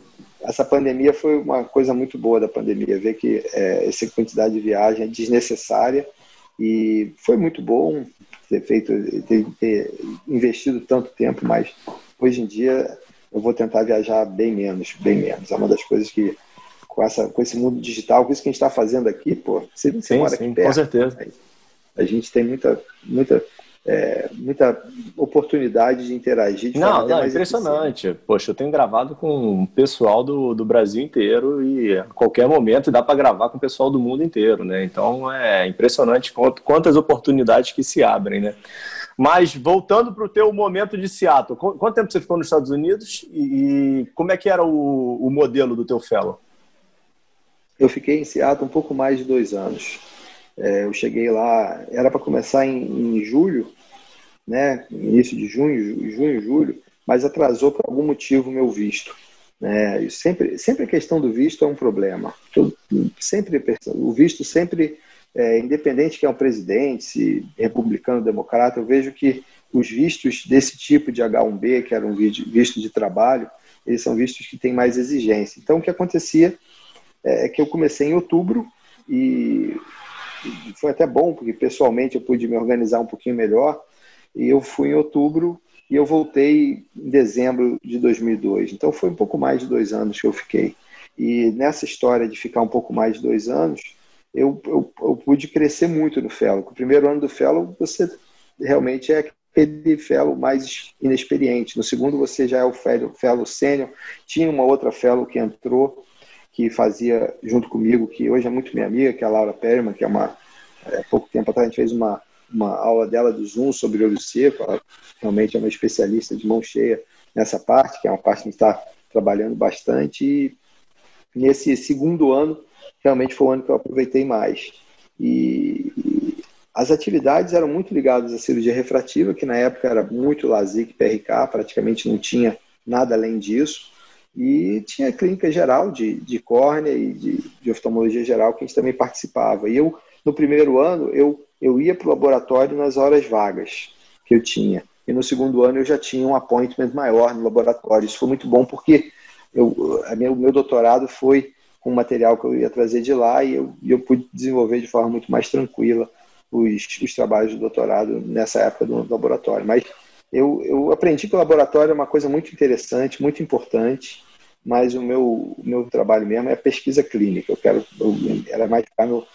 Essa pandemia foi uma coisa muito boa da pandemia, ver que é, essa quantidade de viagem é desnecessária e foi muito bom ter feito, ter, ter investido tanto tempo, mas hoje em dia eu vou tentar viajar bem menos, bem menos. É uma das coisas que com, essa, com esse mundo digital, com isso que a gente está fazendo aqui, pô, você, você sim, mora sim, aqui perto. Com certeza. A gente tem muita, muita, é, muita oportunidade de interagir. De não, não, impressionante. Eficiente. Poxa, eu tenho gravado com o pessoal do, do Brasil inteiro e a qualquer momento dá para gravar com o pessoal do mundo inteiro, né? Então é impressionante quantas oportunidades que se abrem, né? Mas voltando para o teu momento de Seattle, quanto tempo você ficou nos Estados Unidos e, e como é que era o, o modelo do teu fellow? Eu fiquei em Seattle um pouco mais de dois anos. É, eu cheguei lá, era para começar em, em, julho, né, início de junho, junho, julho, mas atrasou por algum motivo o meu visto. Né? sempre, sempre a questão do visto é um problema. sempre o visto sempre, é, independente que é um presidente, se republicano, democrata, eu vejo que os vistos desse tipo de H1B, que era um visto de trabalho, eles são vistos que têm mais exigência. Então, o que acontecia é, que eu comecei em outubro e foi até bom, porque pessoalmente eu pude me organizar um pouquinho melhor. E eu fui em outubro e eu voltei em dezembro de 2002. Então foi um pouco mais de dois anos que eu fiquei. E nessa história de ficar um pouco mais de dois anos, eu, eu, eu pude crescer muito no Fellow. O primeiro ano do Fellow, você realmente é aquele Fellow mais inexperiente. No segundo, você já é o Fellow, fellow Sênior. Tinha uma outra Fellow que entrou que fazia junto comigo, que hoje é muito minha amiga, que é a Laura Perman, que é uma, é, pouco tempo atrás a gente fez uma, uma aula dela do Zoom sobre olho seco, ela realmente é uma especialista de mão cheia nessa parte, que é uma parte que a gente está trabalhando bastante, e nesse segundo ano, realmente foi o ano que eu aproveitei mais. E, e as atividades eram muito ligadas à cirurgia refrativa, que na época era muito LASIK, PRK, praticamente não tinha nada além disso. E tinha clínica geral de, de córnea e de, de oftalmologia geral que a gente também participava. E eu, no primeiro ano, eu, eu ia para o laboratório nas horas vagas que eu tinha. E no segundo ano eu já tinha um appointment maior no laboratório. Isso foi muito bom porque eu, a meu, meu doutorado foi com material que eu ia trazer de lá e eu, eu pude desenvolver de forma muito mais tranquila os, os trabalhos de doutorado nessa época do laboratório. Mas eu, eu aprendi que o laboratório é uma coisa muito interessante, muito importante, mas o meu, meu trabalho mesmo é a pesquisa clínica. Eu quero, eu, era mais ficar no,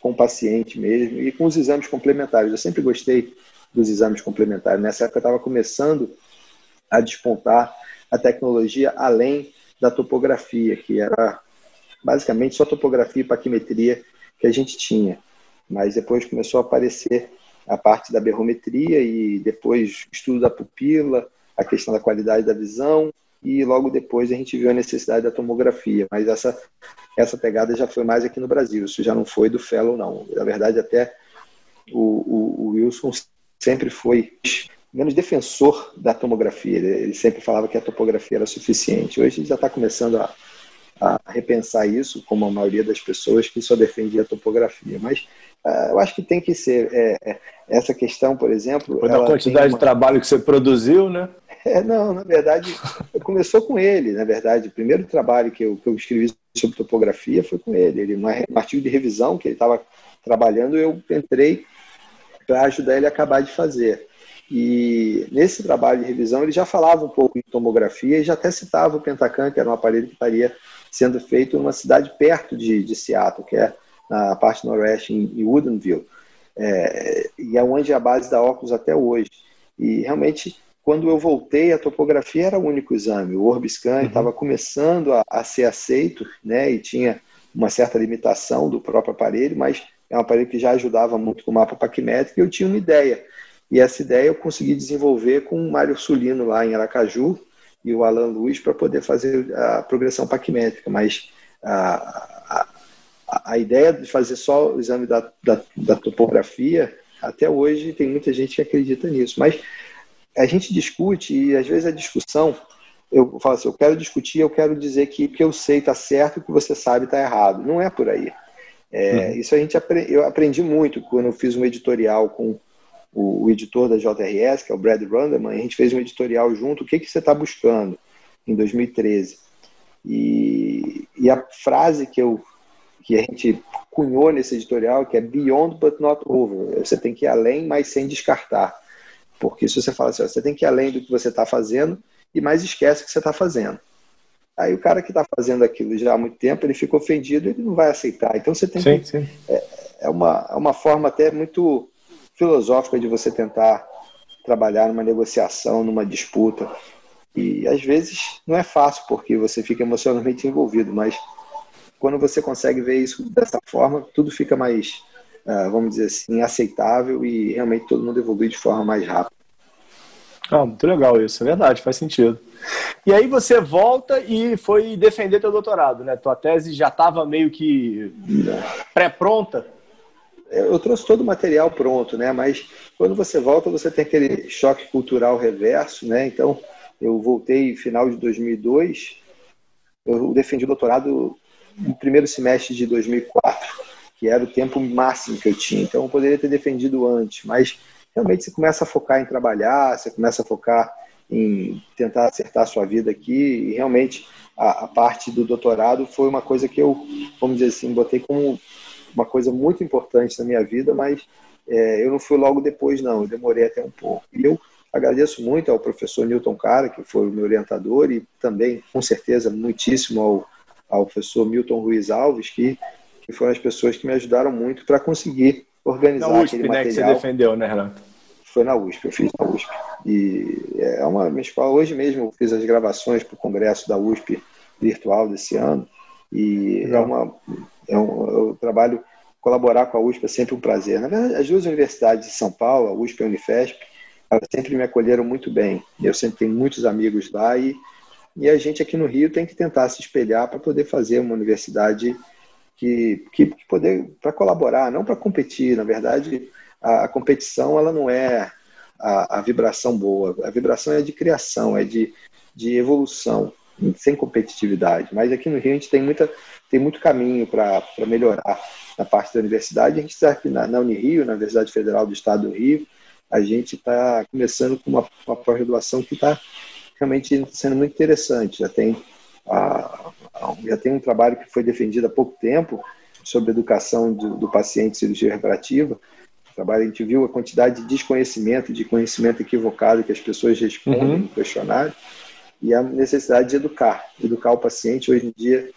com o paciente mesmo e com os exames complementares. Eu sempre gostei dos exames complementares. Nessa época estava começando a despontar a tecnologia além da topografia, que era basicamente só topografia e paquimetria que a gente tinha. Mas depois começou a aparecer a parte da berrometria e depois estudo da pupila, a questão da qualidade da visão e logo depois a gente viu a necessidade da tomografia. Mas essa essa pegada já foi mais aqui no Brasil, isso já não foi do Fellow não. Na verdade até o, o, o Wilson sempre foi menos defensor da tomografia. Ele, sempre falava que a topografia era suficiente. Hoje já está começando a, a, repensar isso, como a maioria das pessoas que só defendia a topografia. Mas eu acho que tem que ser é, é, essa questão, por exemplo. Por a quantidade uma... de trabalho que você produziu, né? É, não, na verdade, começou com ele. Na verdade, o primeiro trabalho que eu, que eu escrevi sobre topografia foi com ele. Ele, um artigo de revisão que ele estava trabalhando, eu entrei para ajudar ele a acabar de fazer. E nesse trabalho de revisão ele já falava um pouco em tomografia e já até citava o Pentacan, que era um aparelho que estaria sendo feito numa cidade perto de, de Seattle, que é na parte noroeste, em, Woodinville, é, e é onde é a base da óculos até hoje. E realmente, quando eu voltei, a topografia era o único exame. O Orbiscan estava uhum. começando a, a, ser aceito, né, e tinha uma certa limitação do próprio aparelho, mas é um aparelho que já ajudava muito com o mapa paquimétrico, e eu tinha uma ideia e essa ideia eu consegui desenvolver com o Mário Sulino lá em Aracaju e o Alan Luz para poder fazer a progressão paquimétrica. Mas a, a, a, ideia de fazer só o exame da, da, da topografia, até hoje tem muita gente que acredita nisso. Mas a gente discute e às vezes a discussão eu falo assim, eu quero discutir, eu quero dizer que o que eu sei está certo e o que você sabe está errado. Não é por aí. É, uhum. Isso a gente eu aprendi muito quando eu fiz um editorial com o, o, editor da JRS, que é o Brad Runderman, a gente fez um editorial junto, o que, que você está buscando em 2013. E, e a frase que, eu, que a gente cunhou nesse editorial, que é Beyond but not over, você tem que ir além, mas sem descartar. Porque se você fala assim, você tem que ir além do que você está fazendo e mais esquece o que você está fazendo. Aí o cara que está fazendo aquilo já há muito tempo, ele fica ofendido, ele não vai aceitar. Então você tem sim, que. Sim. É, é, uma, é uma forma até muito filosófica de você tentar trabalhar numa negociação, numa disputa. E às vezes não é fácil, porque você fica emocionalmente envolvido, mas quando você consegue ver isso dessa forma, tudo fica mais, uh, vamos dizer assim, aceitável e realmente todo mundo evolui de forma mais rápida. Ah, muito legal isso, é verdade, faz sentido. E aí você volta e foi defender teu doutorado, né? Tua tese já estava meio que pré-pronta eu trouxe todo o material pronto, né? Mas quando você volta, você tem aquele choque cultural reverso, né? Então, eu voltei final de 2002, eu defendi o doutorado no primeiro semestre de 2004, que era o tempo máximo que eu tinha. Então, eu poderia ter defendido antes, mas realmente você começa a focar em trabalhar, você começa a focar em tentar acertar a sua vida aqui, e realmente a, a parte do doutorado foi uma coisa que eu, vamos dizer assim, botei como uma coisa muito importante na minha vida, mas é, eu não fui logo depois, não, eu demorei até um pouco. E eu agradeço muito ao professor Newton Cara, que foi o meu orientador, e também, com certeza, muitíssimo ao, ao professor Milton Ruiz Alves, que, que foram as pessoas que me ajudaram muito para conseguir organizar na USP, aquele material. né, que você defendeu, né, Renato? Foi na USP, eu fiz na USP. E é uma minha escola, hoje mesmo eu fiz as gravações para o congresso da USP virtual desse ano, e é uma é um, eu trabalho, colaborar com a USP é sempre um prazer. Na verdade, as duas universidades de São Paulo, a USP e a Unifesp, elas sempre me acolheram muito bem. Eu sempre tenho muitos amigos lá e, e a gente aqui no Rio tem que tentar se espelhar para poder fazer uma universidade que, que, que poder para colaborar, não para competir. Na verdade, a, a competição ela não é a, a, vibração boa. A vibração é de criação, é de, de evolução, sem competitividade. Mas aqui no Rio a gente tem, muita, tem muito caminho para melhorar na parte da universidade. A gente está aqui na, na Unirio, na Universidade Federal do Estado do Rio, a gente está começando com uma, uma pós-graduação que está realmente sendo muito interessante. Já tem, a, já tem um trabalho que foi defendido há pouco tempo sobre educação do, do paciente em cirurgia reparativa. Trabalho, a gente viu a quantidade de desconhecimento, de conhecimento equivocado que as pessoas respondem uhum. no questionário e a necessidade de educar. Educar o paciente hoje em dia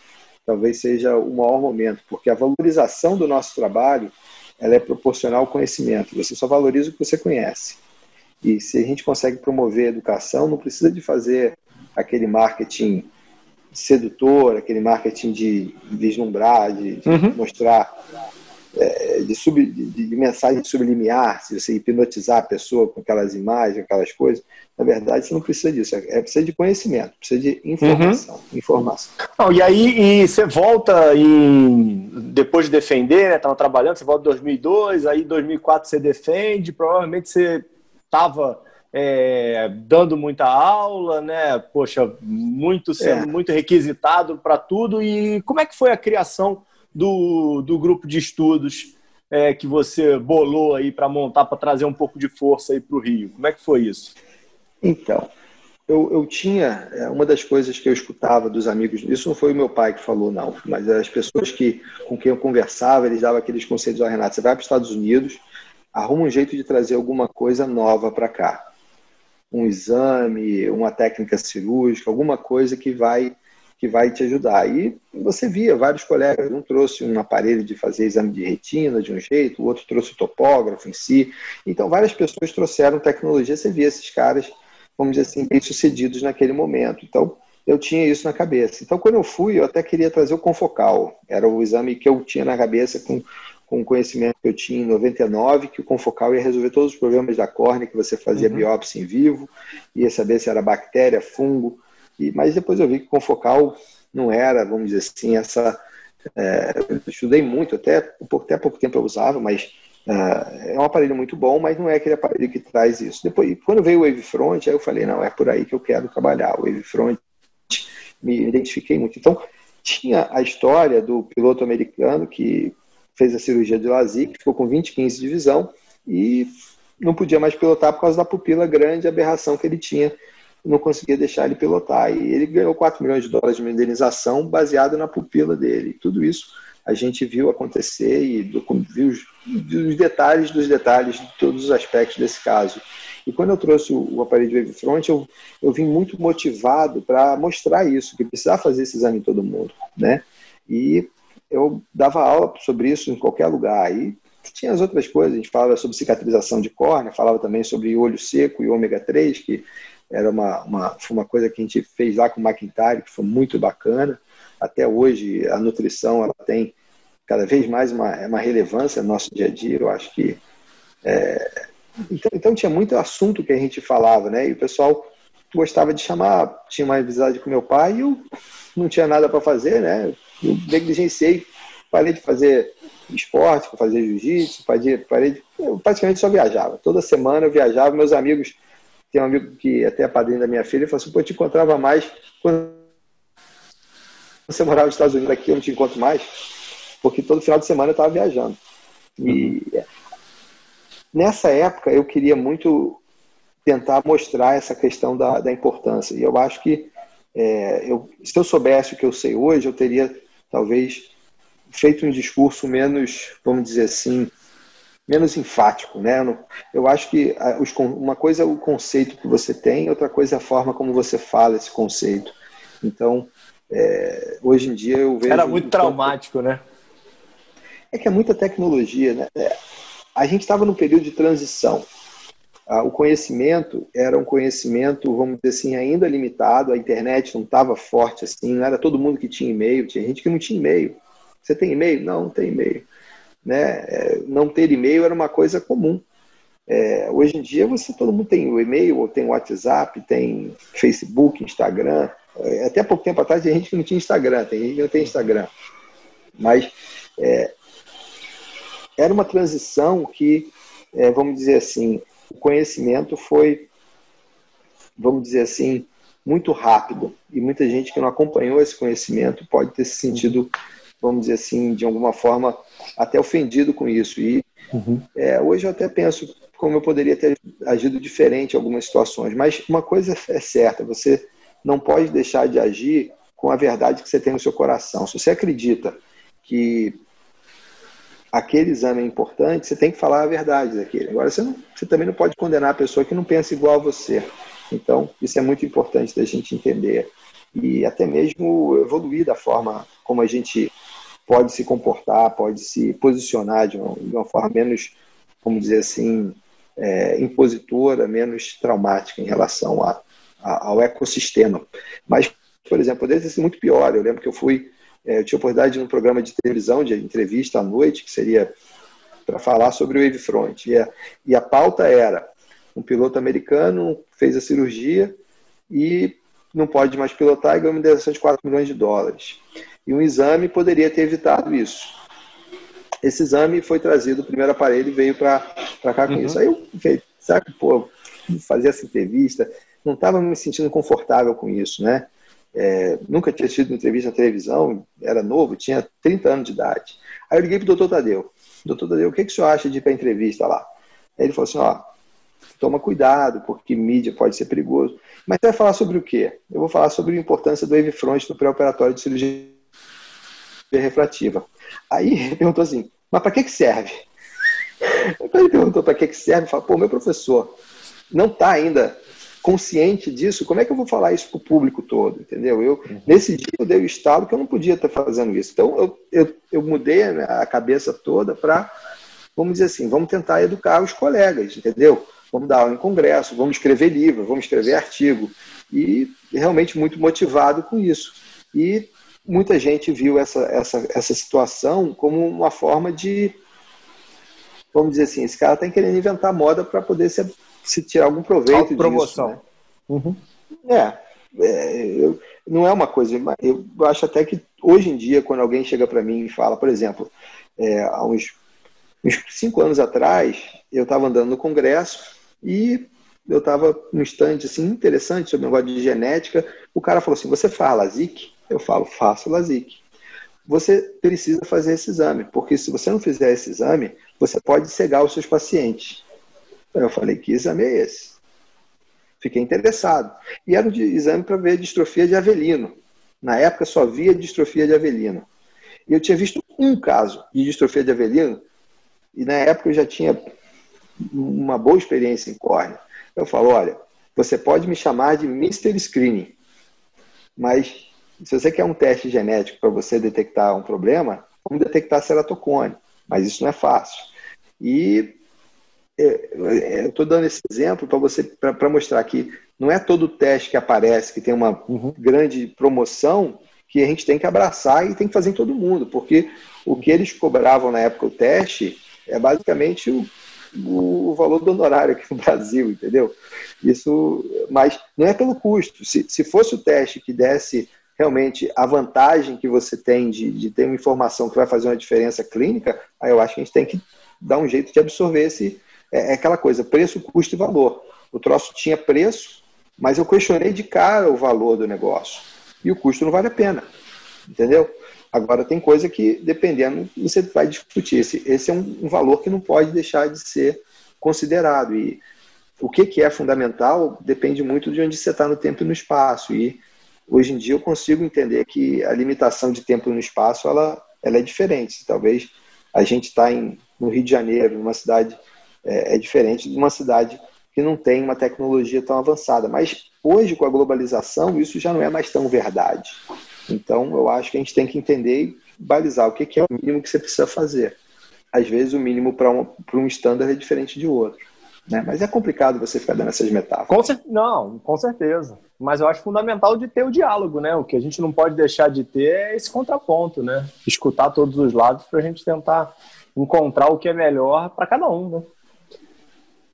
talvez seja o maior momento, porque a valorização do nosso trabalho ela é proporcional ao conhecimento. Você só valoriza o que você conhece. E se a gente consegue promover a educação, não precisa de fazer aquele marketing sedutor, aquele marketing de vislumbrar, de, de uhum. mostrar, é, de, sub, de, de, mensagem sublimiar, se você hipnotizar a pessoa com aquelas imagens, aquelas coisas. Na verdade, você não precisa disso. É, é precisa de conhecimento, precisa de informação. Uhum. informação. Não, e aí e você volta em depois de defender, né? Estava trabalhando, você volta em 2002, aí em 2004 você defende, provavelmente você estava é, dando muita aula, né? Poxa, muito sendo é. muito requisitado para tudo. E como é que foi a criação do, do grupo de estudos é, que você bolou aí para montar, para trazer um pouco de força aí para o Rio? Como é que foi isso? Então, eu, eu tinha é, uma das coisas que eu escutava dos amigos. Isso não foi o meu pai que falou, não, mas as pessoas que com quem eu conversava, eles davam aqueles conselhos: ao Renato, você vai para os Estados Unidos, arruma um jeito de trazer alguma coisa nova para cá um exame, uma técnica cirúrgica, alguma coisa que vai que vai te ajudar. E você via vários colegas, um trouxe um aparelho de fazer exame de retina de um jeito, o outro trouxe o topógrafo em si. Então, várias pessoas trouxeram tecnologia. Você via esses caras, vamos dizer assim, bem-sucedidos naquele momento. Então, eu tinha isso na cabeça. Então, quando eu fui, eu até queria trazer o confocal. Era o exame que eu tinha na cabeça com com o conhecimento que eu tinha em 99, que o confocal ia resolver todos os problemas da córnea, que você fazia uhum. biópsia em vivo, ia saber se era bactéria, fungo, e, mas depois eu vi que o confocal não era, vamos dizer assim, essa... É, eu estudei muito, até, até pouco tempo eu usava, mas é, é um aparelho muito bom, mas não é aquele aparelho que traz isso. Depois, quando veio o Wavefront, aí eu falei, não, é por aí que eu quero trabalhar. O Wavefront me identifiquei muito. Então, tinha a história do piloto americano que fez a cirurgia de LASIK, ficou com 20, 15 de visão e não podia mais pilotar por causa da pupila grande, aberração que ele tinha, não conseguia deixar ele pilotar. E ele ganhou 4 milhões de dólares de indenização baseado na pupila dele. Tudo isso a gente viu acontecer e viu os, os detalhes dos detalhes de todos os aspectos desse caso. E quando eu trouxe o, o aparelho de Wavefront, eu, eu vim muito motivado para mostrar isso, que precisava fazer esse exame em todo mundo, né? E eu dava aula sobre isso em qualquer lugar. E tinha as outras coisas, a gente falava sobre cicatrização de córnea, falava também sobre olho seco e ômega 3, que era uma, uma, foi uma coisa que a gente fez lá com o McIntyre, que foi muito bacana. Até hoje, a nutrição ela tem cada vez mais uma, uma relevância no nosso dia a dia. Eu acho que. É... Então, então, tinha muito assunto que a gente falava, né? E o pessoal gostava de chamar. Tinha uma amizade com meu pai e eu não tinha nada para fazer, né? Eu negligenciei, parei de fazer esporte, fazer jiu-jitsu, parei de, eu praticamente só viajava. Toda semana eu viajava, meus amigos, tem um amigo que até é padrinho da minha filha, falou assim, pô, eu te encontrava mais quando você morava nos Estados Unidos, aqui eu não te encontro mais, porque todo final de semana eu estava viajando. E nessa época eu queria muito tentar mostrar essa questão da, da importância. E eu acho que é, eu, se eu soubesse o que eu sei hoje, eu teria talvez feito um discurso menos, vamos dizer assim, menos enfático, né? Eu acho que uma coisa é o conceito que você tem, outra coisa é a forma como você fala esse conceito. Então, é, hoje em dia eu vejo. Era muito traumático, né? É que é muita tecnologia, né? É, a gente estava num período de transição. Ah, o conhecimento era um conhecimento, vamos dizer assim, ainda limitado, a internet não estava forte assim, não era todo mundo que tinha e-mail, tinha gente que não tinha e-mail. Você tem e-mail? Não, não tem e-mail. Né? É, não ter e-mail era uma coisa comum. É, hoje em dia você todo mundo tem o e-mail, ou tem o WhatsApp, tem Facebook, Instagram. É, até pouco tempo atrás tinha gente que não tinha Instagram, tem gente que não tem Instagram. Mas é, era uma transição que é, vamos dizer assim, o conhecimento foi, vamos dizer assim, muito rápido. E muita gente que não acompanhou esse conhecimento pode ter se sentido, vamos dizer assim, de alguma forma, até ofendido com isso. E uhum. é, hoje eu até penso como eu poderia ter agido diferente em algumas situações. Mas uma coisa é certa: você não pode deixar de agir com a verdade que você tem no seu coração. Se você acredita que aquele exame é importante, você tem que falar a verdade daquele. Agora, você, não, você também não pode condenar a pessoa que não pensa igual a você. Então, isso é muito importante da gente entender. E até mesmo evoluir da forma como a gente pode se comportar, pode se posicionar de uma, de uma forma menos, vamos dizer assim, é, impositora, menos traumática em relação a, a, ao ecossistema. Mas por exemplo, poderia sido muito pior. Eu lembro que eu fui, eu tinha oportunidade de um programa de televisão, de entrevista à noite, que seria para falar sobre o Wavefront. E a, e a pauta era: um piloto americano fez a cirurgia e não pode mais pilotar e ganhou uma indenização de 4 milhões de dólares. E um exame poderia ter evitado isso. Esse exame foi trazido, o primeiro aparelho e veio para cá com uhum. isso. Aí eu falei, sabe, pô, fazer essa entrevista, não estava me sentindo confortável com isso, né? É, nunca tinha tido entrevista na televisão, era novo, tinha 30 anos de idade. Aí eu liguei para o doutor Tadeu. Doutor Tadeu, o que, que o senhor acha de ir para a entrevista lá? Aí ele falou assim: ó, toma cuidado, porque mídia pode ser perigoso. Mas você vai falar sobre o quê? Eu vou falar sobre a importância do wavefront no pré-operatório de cirurgia refrativa. Aí ele perguntou assim: mas para que, que serve? Então ele perguntou para que, que serve, falou: pô, meu professor não está ainda consciente disso, como é que eu vou falar isso para o público todo, entendeu? Eu, uhum. Nesse dia eu dei o estado que eu não podia estar fazendo isso. Então eu, eu, eu mudei a cabeça toda para, vamos dizer assim, vamos tentar educar os colegas, entendeu? Vamos dar aula em congresso, vamos escrever livro, vamos escrever artigo. E realmente muito motivado com isso. E muita gente viu essa, essa, essa situação como uma forma de, vamos dizer assim, esse cara está querendo inventar moda para poder se se tirar algum proveito promoção. disso. Né? Uhum. É, é eu, não é uma coisa. Eu acho até que hoje em dia, quando alguém chega para mim e fala, por exemplo, é, há uns, uns cinco anos atrás, eu estava andando no congresso e eu estava num stand assim, interessante sobre o negócio de genética. O cara falou assim: Você fala LASIK? Eu falo: Faço LASIK. Você precisa fazer esse exame, porque se você não fizer esse exame, você pode cegar os seus pacientes. Eu falei, que exame é esse? Fiquei interessado. E era um exame para ver distrofia de avelino. Na época só via distrofia de avelino. E eu tinha visto um caso de distrofia de avelino, e na época eu já tinha uma boa experiência em córnea. Eu falo, olha, você pode me chamar de Mr. Screening, mas se você quer um teste genético para você detectar um problema, vamos detectar ceratocone, mas isso não é fácil. E eu estou dando esse exemplo para você para mostrar que não é todo teste que aparece que tem uma uhum. grande promoção que a gente tem que abraçar e tem que fazer em todo mundo, porque o que eles cobravam na época o teste é basicamente o, o, valor do honorário aqui no Brasil, entendeu? Isso, mas não é pelo custo. Se, se fosse o teste que desse realmente a vantagem que você tem de, de ter uma informação que vai fazer uma diferença clínica, aí eu acho que a gente tem que dar um jeito de absorver esse, é, é aquela coisa, preço, custo e valor. O troço tinha preço, mas eu questionei de cara o valor do negócio. E o custo não vale a pena. Entendeu? Agora, tem coisa que, dependendo, você vai discutir. Esse, esse é um, valor que não pode deixar de ser considerado. E o que, que é fundamental depende muito de onde você está no tempo e no espaço. E hoje em dia eu consigo entender que a limitação de tempo e no espaço ela, ela é diferente. Talvez a gente está no Rio de Janeiro, numa cidade é, é diferente de uma cidade que não tem uma tecnologia tão avançada. Mas hoje, com a globalização, isso já não é mais tão verdade. Então, eu acho que a gente tem que entender e balizar o que é o mínimo que você precisa fazer. Às vezes, o mínimo para um, um standard é diferente de outro. Né? Mas é complicado você ficar dando essas metáforas. Com não, com certeza. Mas eu acho fundamental de ter o diálogo, né? O que a gente não pode deixar de ter é esse contraponto, né? Escutar todos os lados para a gente tentar encontrar o que é melhor para cada um, né?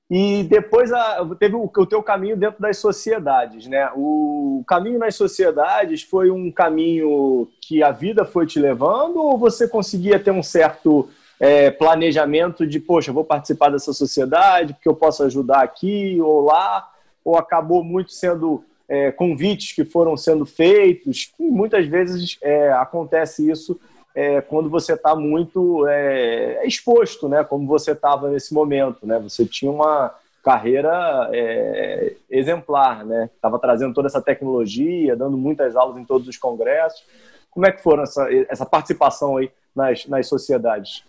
E depois a, teve o, o teu caminho dentro das sociedades, né? O caminho nas sociedades foi um caminho que a vida foi te levando ou você conseguia ter um certo é, planejamento de, poxa, vou participar dessa sociedade porque eu posso ajudar aqui ou lá, ou acabou muito sendo é, convites que foram sendo feitos, e muitas vezes é, acontece isso é, quando você está muito é, exposto, né? Como você estava nesse momento, né? Você tinha uma carreira é, exemplar, né? Estava trazendo toda essa tecnologia, dando muitas aulas em todos os congressos. Como é que foram essa, essa participação aí nas, nas sociedades?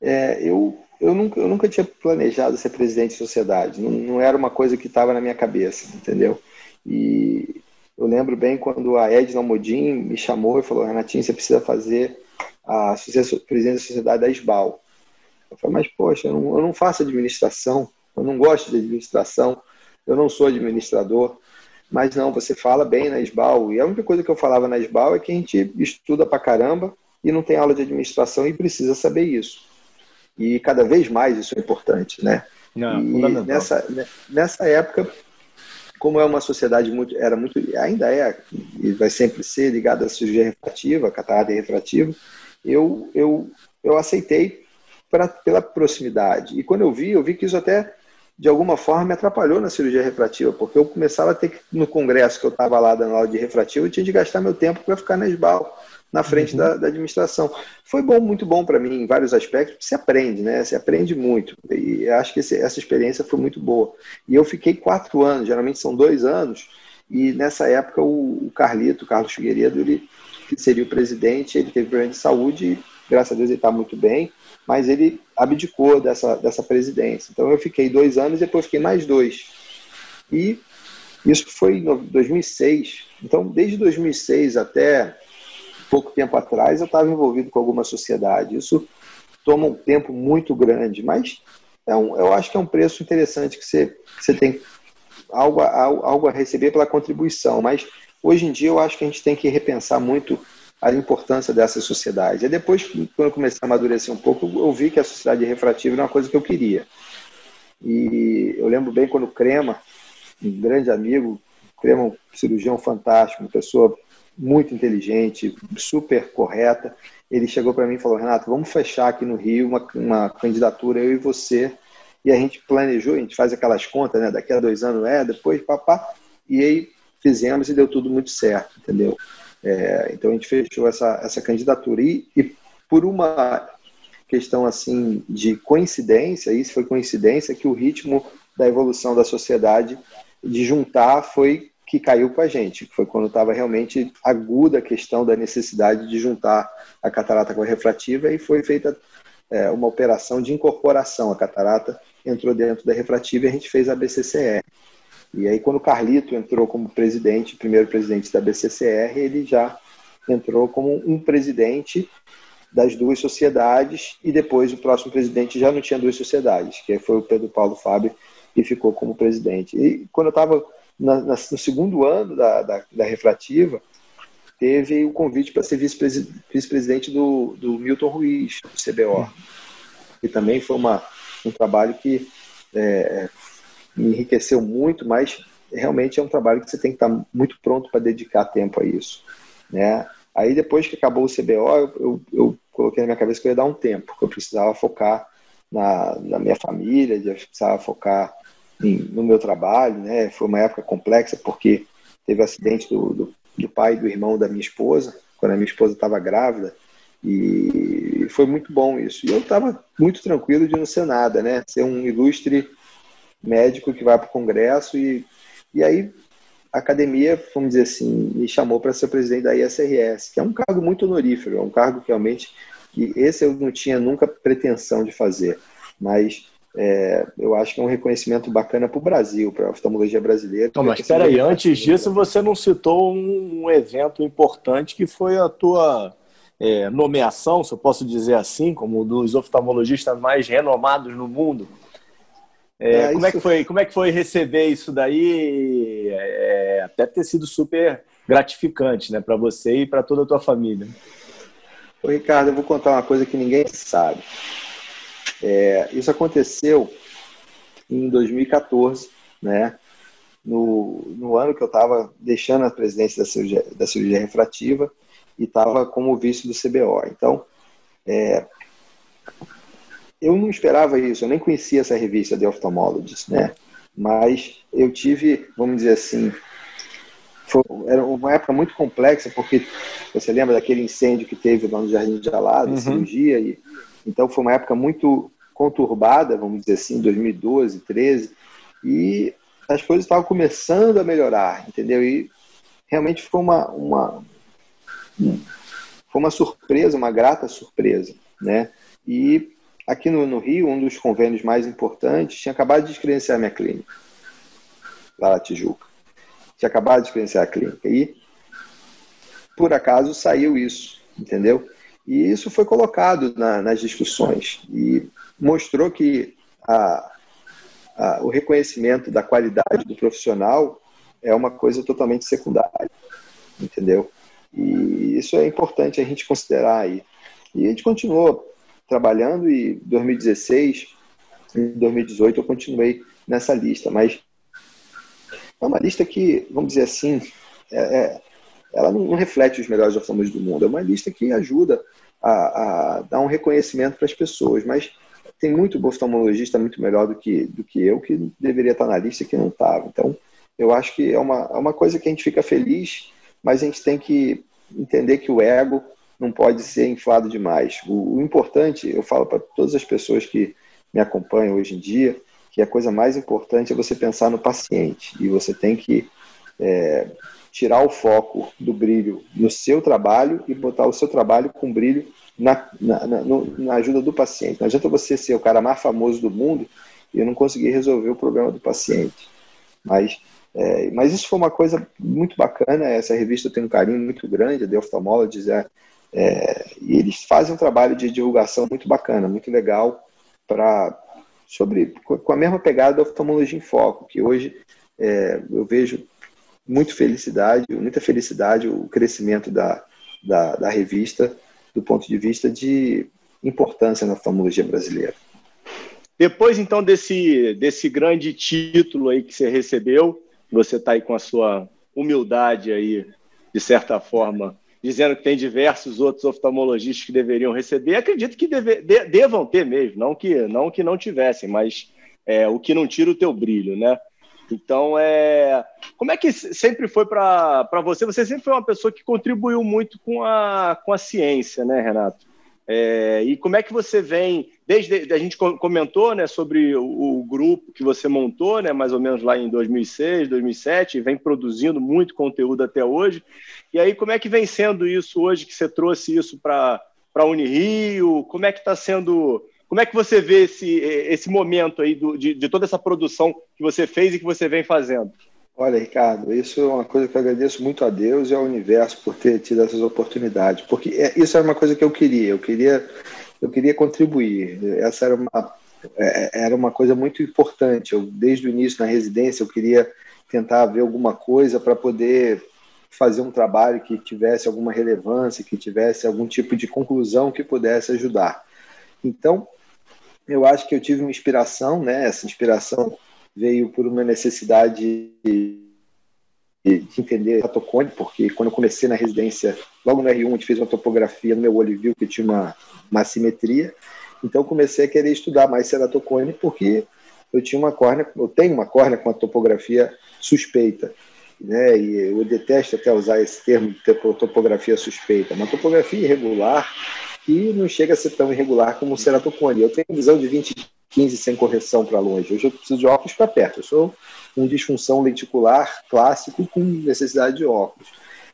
É, eu, eu, nunca, eu nunca tinha planejado ser presidente de sociedade. Não, não era uma coisa que estava na minha cabeça, entendeu? E eu lembro bem quando a Edna Modin me chamou e falou: Renatinho, você precisa fazer a presidente da sociedade da SBAL. Eu falei: Mas, poxa, eu não, eu não faço administração, eu não gosto de administração, eu não sou administrador. Mas não, você fala bem na SBAL. E a única coisa que eu falava na SBAL é que a gente estuda pra caramba e não tem aula de administração e precisa saber isso. E cada vez mais isso é importante, né? Não, e nessa, nessa época como é uma sociedade muito, era muito, ainda é, e vai sempre ser ligada à cirurgia refrativa, catarata refrativa, eu, eu, eu aceitei pra, pela proximidade. E quando eu vi, eu vi que isso até, de alguma forma, me atrapalhou na cirurgia refrativa, porque eu começava a ter que, no congresso que eu estava lá dando aula de refrativa, eu tinha de gastar meu tempo para ficar na esbal na frente uhum. da, da, administração. Foi bom, muito bom para mim em vários aspectos, você aprende, né? Você aprende muito. E acho que esse, essa experiência foi muito boa. E eu fiquei quatro anos, geralmente são dois anos, e nessa época o, o Carlito, o Carlos Figueiredo, ele que seria o presidente, ele teve problema de saúde, e, graças a Deus ele está muito bem, mas ele abdicou dessa, dessa presidência. Então eu fiquei dois anos e depois fiquei mais dois. E isso foi em 2006. Então, desde 2006 até pouco tempo atrás eu estava envolvido com alguma sociedade. Isso toma um tempo muito grande, mas é um, eu acho que é um preço interessante que você, você tem algo, algo a receber pela contribuição. Mas hoje em dia eu acho que a gente tem que repensar muito a importância dessa sociedade. E depois, quando eu comecei a amadurecer um pouco, eu vi que a sociedade refrativa era uma coisa que eu queria. E eu lembro bem quando o Crema, um grande amigo, Crema, um cirurgião fantástico, uma pessoa muito inteligente, super correta. Ele chegou para mim e falou: Renato, vamos fechar aqui no Rio uma, uma candidatura, eu e você. E a gente planejou, a gente faz aquelas contas, né? Daqui a dois anos é, depois papá. E aí fizemos e deu tudo muito certo, entendeu? É, então a gente fechou essa, essa candidatura. E, e por uma questão assim de coincidência, isso foi coincidência, que o ritmo da evolução da sociedade de juntar foi que caiu com a gente, foi quando estava realmente aguda a questão da necessidade de juntar a catarata com a refrativa e foi feita é, uma operação de incorporação. A catarata entrou dentro da refrativa e a gente fez a BCCR. E aí, quando o Carlito entrou como presidente, primeiro presidente da BCCR, ele já entrou como um presidente das duas sociedades e depois o próximo presidente já não tinha duas sociedades, que foi o Pedro Paulo Fábio, que ficou como presidente. E quando eu estava na, na, no segundo ano da, da, da refrativa, teve o convite para ser vice-presidente do, do Milton Ruiz, do CBO. E também foi uma, um trabalho que é, me enriqueceu muito, mas realmente é um trabalho que você tem que estar muito pronto para dedicar tempo a isso. Né? Aí depois que acabou o CBO, eu, eu, eu, coloquei na minha cabeça que eu ia dar um tempo, que eu precisava focar na, na minha família, eu precisava focar no meu trabalho, né? Foi uma época complexa porque teve acidente do, do, do pai e do irmão da minha esposa, quando a minha esposa estava grávida, e foi muito bom isso. E eu estava muito tranquilo de não ser nada, né? Ser um ilustre médico que vai para o congresso e, e aí a academia, vamos dizer assim, me chamou para ser presidente da ISRS, que é um cargo muito honorífero, é um cargo que realmente que esse eu não tinha nunca pretensão de fazer, mas é, eu acho que é um reconhecimento bacana para o Brasil, para a oftalmologia brasileira. Não, mas espera aí, antes disso você não citou um, um, evento importante que foi a tua é, nomeação, se eu posso dizer assim, como um dos oftalmologistas mais renomados no mundo. É, é como, é que foi, como é que foi receber isso daí? É, até ter sido super gratificante né, para você e para toda a tua família. Ô, Ricardo, eu vou contar uma coisa que ninguém sabe. É, isso aconteceu em 2014, né? No, no ano que eu estava deixando a presidência da cirurgia, da cirurgia refrativa e estava como vice do CBO. Então, é, eu não esperava isso, eu nem conhecia essa revista The Ophthalmologist, né? Mas eu tive, vamos dizer assim, foi, era uma época muito complexa, porque você lembra daquele incêndio que teve lá no Jardim de Alado, uhum. cirurgia, e, então foi uma época muito conturbada, vamos dizer assim, 2012, 13, e as coisas estavam começando a melhorar, entendeu? E realmente foi uma, uma, foi uma surpresa, uma grata surpresa, né? E aqui no, no Rio, um dos convênios mais importantes, tinha acabado de descredenciar minha clínica, lá na Tijuca. Tinha acabado de descredenciar a clínica. E, por acaso, saiu isso, entendeu? E isso foi colocado na, nas discussões e mostrou que a, a, o reconhecimento da qualidade do profissional é uma coisa totalmente secundária, entendeu? E isso é importante a gente considerar aí. E a gente continuou trabalhando e 2016, em 2018 eu continuei nessa lista, mas é uma lista que, vamos dizer assim, é, é, ela não, reflete os melhores oftalmologistas do mundo, é uma lista que ajuda a, a dar um reconhecimento para as pessoas, mas tem muito oftalmologista muito melhor do que, do que eu, que deveria estar na lista que não estava. Então, eu acho que é uma, é uma coisa que a gente fica feliz, mas a gente tem que entender que o ego não pode ser inflado demais. O, o importante, eu falo para todas as pessoas que me acompanham hoje em dia, que a coisa mais importante é você pensar no paciente e você tem que é, tirar o foco do brilho no seu trabalho e botar o seu trabalho com brilho na, na, na, na, ajuda do paciente. Não adianta você ser o cara mais famoso do mundo e não conseguir resolver o problema do paciente. Mas, é, mas isso foi uma coisa muito bacana. Essa revista tem um carinho muito grande, a The Ophthalmologist é é, e eles fazem um trabalho de divulgação muito bacana, muito legal, para sobre com a mesma pegada da oftalmologia em foco, que hoje é, eu vejo muito felicidade, muita felicidade o crescimento da, da, da revista do ponto de vista de importância na oftalmologia brasileira. Depois, então, desse, desse grande título aí que você recebeu, você está aí com a sua humildade aí, de certa forma, dizendo que tem diversos outros oftalmologistas que deveriam receber. Acredito que deve, de, devam ter mesmo, não que não que não tivessem, mas é, o que não tira o teu brilho, né? Então, é, como é que sempre foi para você? Você sempre foi uma pessoa que contribuiu muito com a, com a ciência, né, Renato? É, e como é que você vem, desde a gente comentou né, sobre o, o, grupo que você montou, né, mais ou menos lá em 2006, 2007, e vem produzindo muito conteúdo até hoje. E aí, como é que vem sendo isso hoje, que você trouxe isso para a Unirio? Como é que está sendo, como é que você vê esse, esse momento aí do, de, de toda essa produção que você fez e que você vem fazendo? Olha, Ricardo, isso é uma coisa que eu agradeço muito a Deus e ao universo por ter tido essas oportunidades, porque é, isso era uma coisa que eu queria, eu queria, eu queria contribuir. Essa era uma, é, era uma coisa muito importante. Eu, desde o início na residência, eu queria tentar ver alguma coisa para poder fazer um trabalho que tivesse alguma relevância, que tivesse algum tipo de conclusão que pudesse ajudar. Então, eu acho que eu tive uma inspiração, né? Essa inspiração veio por uma necessidade de, de entender a tocone, porque quando eu comecei na residência, logo no R1, a gente fez uma topografia no meu olho viu que tinha uma, uma assimetria. Então comecei a querer estudar mais ceratocone porque eu tinha uma córnea, eu tenho uma córnea com a topografia suspeita. Né, e eu detesto até usar esse termo de topografia suspeita, uma topografia irregular que não chega a ser tão irregular como o ceratocone. Eu tenho visão de 20 15 sem correção para longe. Hoje eu preciso de óculos para perto. Eu sou um disfunção lenticular clássico com necessidade de óculos.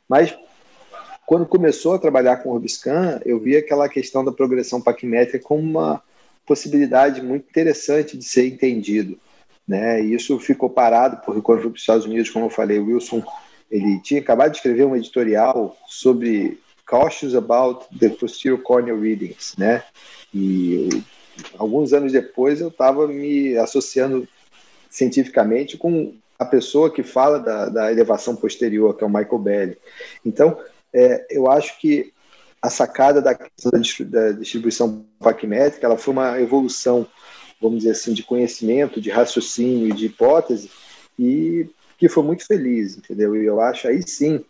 Mas quando começou a trabalhar com o Rubiscan, eu vi aquela questão da progressão paquimétrica como uma possibilidade muito interessante de ser entendido. Né? E isso ficou parado, porque quando fui para os Estados Unidos, como eu falei, o Wilson ele tinha acabado de escrever um editorial sobre cautious about the posterior corneal readings, né? E alguns anos depois eu estava me associando cientificamente com a pessoa que fala da, da elevação posterior, que é o Michael Belli. Então, é, eu acho que a sacada da, da distribuição paquimétrica ela foi uma evolução, vamos dizer assim, de conhecimento, de raciocínio, de hipótese, e que foi muito feliz, entendeu? E eu acho aí sim,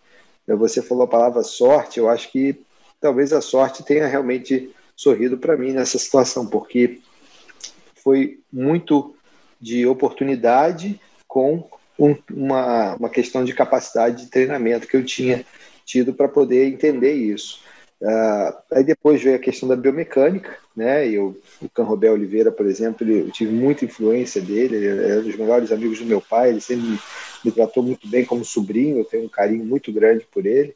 você falou a palavra sorte, eu acho que talvez a sorte tenha realmente sorrido para mim nessa situação, porque foi muito de oportunidade com um, uma, uma questão de capacidade de treinamento que eu tinha tido para poder entender isso. Uh, aí depois veio a questão da biomecânica, né? E o Canrobel Oliveira, por exemplo, ele, eu tive muita influência dele, ele é um dos melhores amigos do meu pai, ele sempre me, me tratou muito bem como sobrinho, eu tenho um carinho muito grande por ele.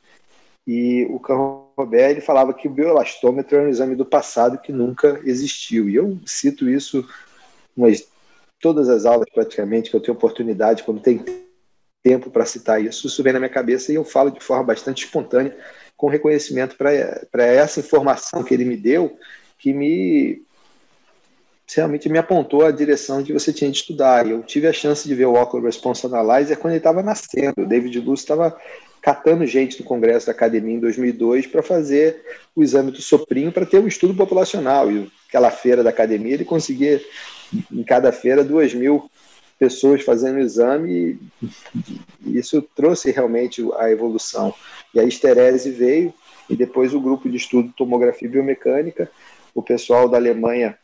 E o Canrobel ele falava que o bioelastômetro era um exame do passado que nunca existiu. E eu cito isso umas todas as aulas praticamente que eu tenho oportunidade quando tem tempo para citar isso, isso vem na minha cabeça e eu falo de forma bastante espontânea com reconhecimento para essa informação que ele me deu, que me realmente me apontou a direção que você tinha de estudar. Eu tive a chance de ver o Ocular Response Analyzer quando ele estava nascendo. O David Luz estava catando gente do Congresso da Academia em 2002 para fazer o exame do soprinho para ter um estudo populacional. E aquela feira da academia ele conseguia, em cada feira, duas mil pessoas fazendo o exame e isso trouxe realmente a evolução. E a esterese veio, e depois o grupo de estudo tomografia biomecânica, o pessoal da Alemanha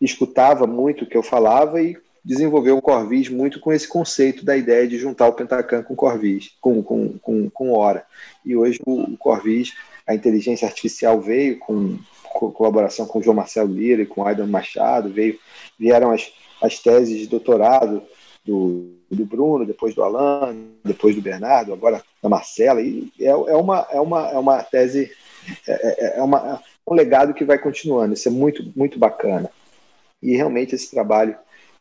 escutava muito o que eu falava e desenvolveu um Corvis muito com esse conceito da ideia de juntar o Pentacan com Corvis, com, com, com, com Hora. E hoje o Corvis, a inteligência artificial veio com, com colaboração com o João Marcelo Lira e com o Aidan Machado, veio, vieram as, as teses de doutorado do, do Bruno, depois do Alan, depois do Bernardo, agora da Marcela, e é, é, uma, é, uma, é uma tese, é, é, é, uma, é um legado que vai continuando, isso é muito, muito bacana. E realmente esse trabalho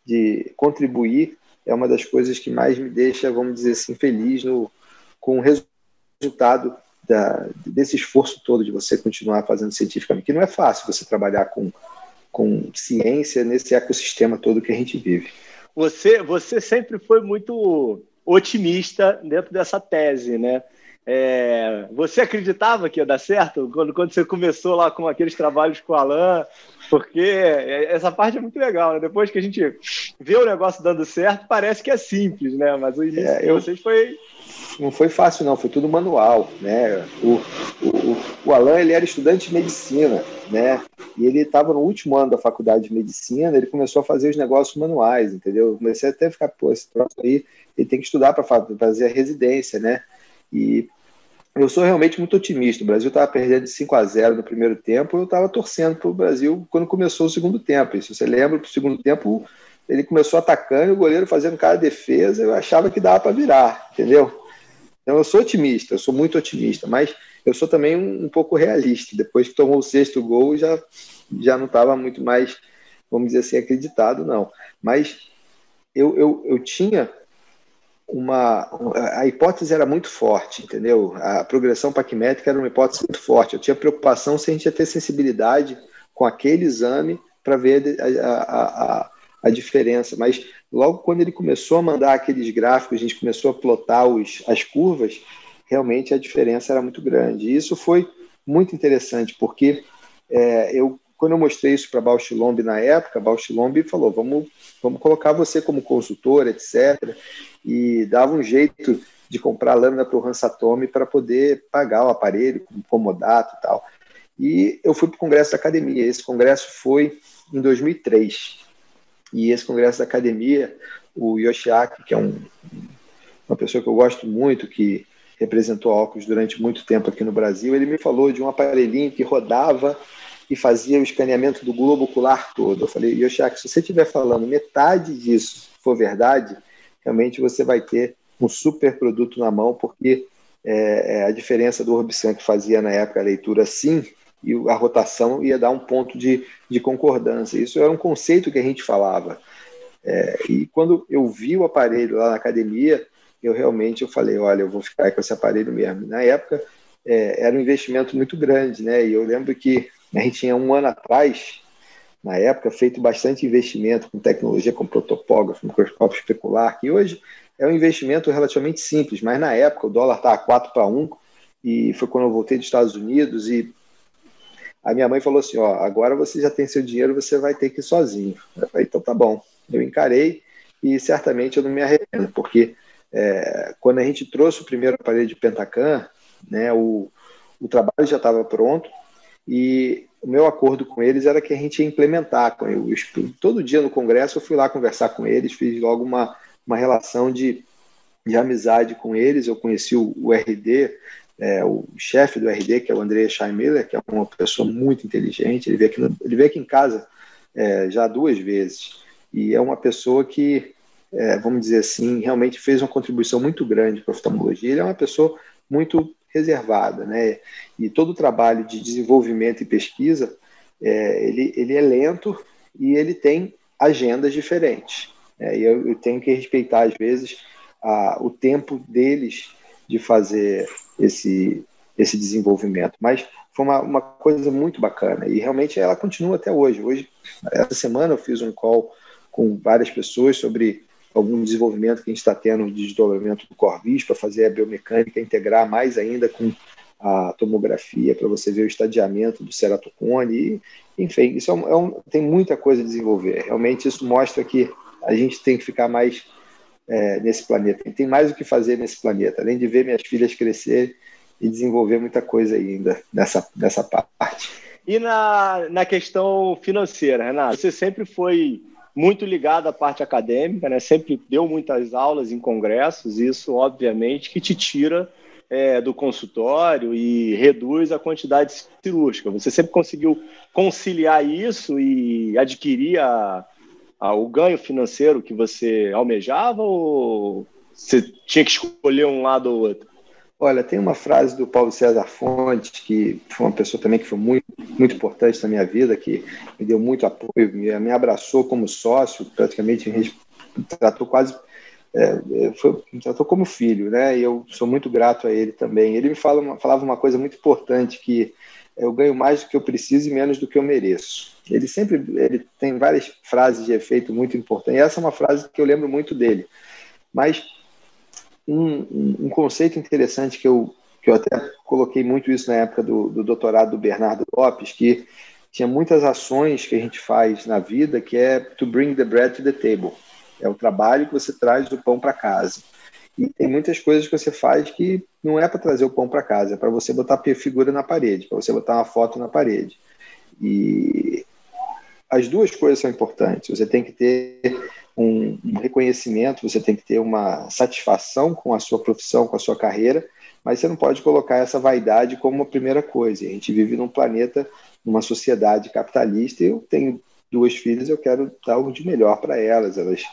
de contribuir é uma das coisas que mais me deixa, vamos dizer assim, feliz no, com o resultado da, desse esforço todo de você continuar fazendo cientificamente, que não é fácil você trabalhar com, com ciência nesse ecossistema todo que a gente vive. Você, você sempre foi muito otimista dentro dessa tese, né? É, você acreditava que ia dar certo quando, quando você começou lá com aqueles trabalhos com o Alan? Porque essa parte é muito legal, né? Depois que a gente vê o negócio dando certo, parece que é simples, né? Mas o início é, eu... vocês foi não foi fácil não, foi tudo manual, né? O, o, o Alan ele era estudante de medicina, né? E ele estava no último ano da faculdade de medicina, ele começou a fazer os negócios manuais, entendeu? Eu comecei até a ficar, pô, esse troço aí, ele tem que estudar para fazer a residência, né? E eu sou realmente muito otimista. O Brasil estava perdendo de 5 a 0 no primeiro tempo, eu estava torcendo para o Brasil quando começou o segundo tempo. E se você lembra, o segundo tempo ele começou atacando, o goleiro fazendo cada defesa, eu achava que dava para virar, entendeu? Então, eu sou otimista, eu sou muito otimista, mas eu sou também um, um pouco realista. Depois que tomou o sexto gol, já, já não estava muito mais, vamos dizer assim, acreditado, não. Mas eu, eu, eu tinha uma. A hipótese era muito forte, entendeu? A progressão paquimétrica era uma hipótese muito forte. Eu tinha preocupação se a gente ia ter sensibilidade com aquele exame para ver a, a, a, a diferença. Mas logo quando ele começou a mandar aqueles gráficos, a gente começou a plotar os, as curvas, realmente a diferença era muito grande. E isso foi muito interessante, porque é, eu, quando eu mostrei isso para Bausch Lomb na época, Bausch Lomb falou, vamos, vamos colocar você como consultor, etc. E dava um jeito de comprar lâmina para o Hansatome para poder pagar o aparelho, como comodato e tal. E eu fui para o Congresso da Academia. Esse congresso foi em 2003. E esse congresso da academia, o Yoshiaki, que é um, uma pessoa que eu gosto muito, que representou óculos durante muito tempo aqui no Brasil, ele me falou de um aparelhinho que rodava e fazia o escaneamento do globo ocular todo. Eu falei, Yoshiaki, se você estiver falando metade disso for verdade, realmente você vai ter um super produto na mão, porque é, é a diferença do Orbisan que fazia na época a leitura sim e a rotação ia dar um ponto de, de concordância. Isso era um conceito que a gente falava. É, e quando eu vi o aparelho lá na academia, eu realmente eu falei, olha, eu vou ficar com esse aparelho mesmo. Na época é, era um investimento muito grande, né? E eu lembro que a gente tinha um ano atrás, na época, feito bastante investimento com tecnologia, com protopógrafo, microscópio especular, que hoje é um investimento relativamente simples, mas na época o dólar estava 4 para 1, e foi quando eu voltei dos Estados Unidos e a minha mãe falou assim: ó, agora você já tem seu dinheiro, você vai ter que ir sozinho. Eu falei, então tá bom. Eu encarei e certamente eu não me arrependo, porque é, quando a gente trouxe o primeiro aparelho de Pentacan, né, o, o trabalho já estava pronto e o meu acordo com eles era que a gente ia implementar. todo dia no congresso eu fui lá conversar com eles, fiz logo uma, uma relação de, de amizade com eles. Eu conheci o, o RD, é, o chefe do RD, que é o André Scheimiller, que é uma pessoa muito inteligente. Ele veio aqui, no, ele veio aqui em casa é, já duas vezes. E é uma pessoa que, é, vamos dizer assim, realmente fez uma contribuição muito grande para a oftalmologia. Ele é uma pessoa muito reservada, né? E todo o trabalho de desenvolvimento e pesquisa, é, ele, ele é lento e ele tem agendas diferentes. Né? E eu, eu, tenho que respeitar, às vezes, a, o tempo deles de fazer esse, esse desenvolvimento. Mas foi uma, uma coisa muito bacana e realmente ela continua até hoje. Hoje, essa semana, eu fiz um call com várias pessoas sobre algum desenvolvimento que a gente está tendo de desdobramento do Corvis para fazer a biomecânica integrar mais ainda com a tomografia para você ver o estadiamento do ceratocone. E, enfim, isso é um, é um, tem muita coisa a desenvolver. Realmente isso mostra que a gente tem que ficar mais é, nesse planeta. tem mais o que fazer nesse planeta, além de ver minhas filhas crescer e desenvolver muita coisa ainda nessa, nessa parte. E na, na questão financeira, Renato, você sempre foi muito ligado à parte acadêmica, né? sempre deu muitas aulas em congressos, isso obviamente que te tira é, do consultório e reduz a quantidade cirúrgica. Você sempre conseguiu conciliar isso e adquirir a, a, o ganho financeiro que você almejava ou você tinha que escolher um lado ou outro? Olha, tem uma frase do Paulo César Fontes, que foi uma pessoa também que foi muito, muito importante na minha vida, que me deu muito apoio, me, me abraçou como sócio, praticamente me tratou quase, é, é, foi, me tratou como filho, né? E eu sou muito grato a ele também. Ele me fala, falava uma coisa muito importante, que eu ganho mais do que eu preciso e menos do que eu mereço. Ele sempre ele tem várias frases de efeito muito importantes, e essa é uma frase que eu lembro muito dele. Mas um, um, conceito interessante que eu, que eu até coloquei muito isso na época do, do doutorado do Bernardo Lopes, que tinha muitas ações que a gente faz na vida que é to bring the bread to the table. É o trabalho que você traz do pão para casa. E tem muitas coisas que você faz que não é para trazer o pão para casa, é para você botar a figura na parede, para você botar uma foto na parede. E as duas coisas são importantes. Você tem que ter um, um, reconhecimento, você tem que ter uma satisfação com a sua profissão, com a sua carreira, mas você não pode colocar essa vaidade como a primeira coisa. A gente vive num planeta, numa sociedade capitalista, e eu tenho duas filhas, eu quero dar algo de melhor para elas. Elas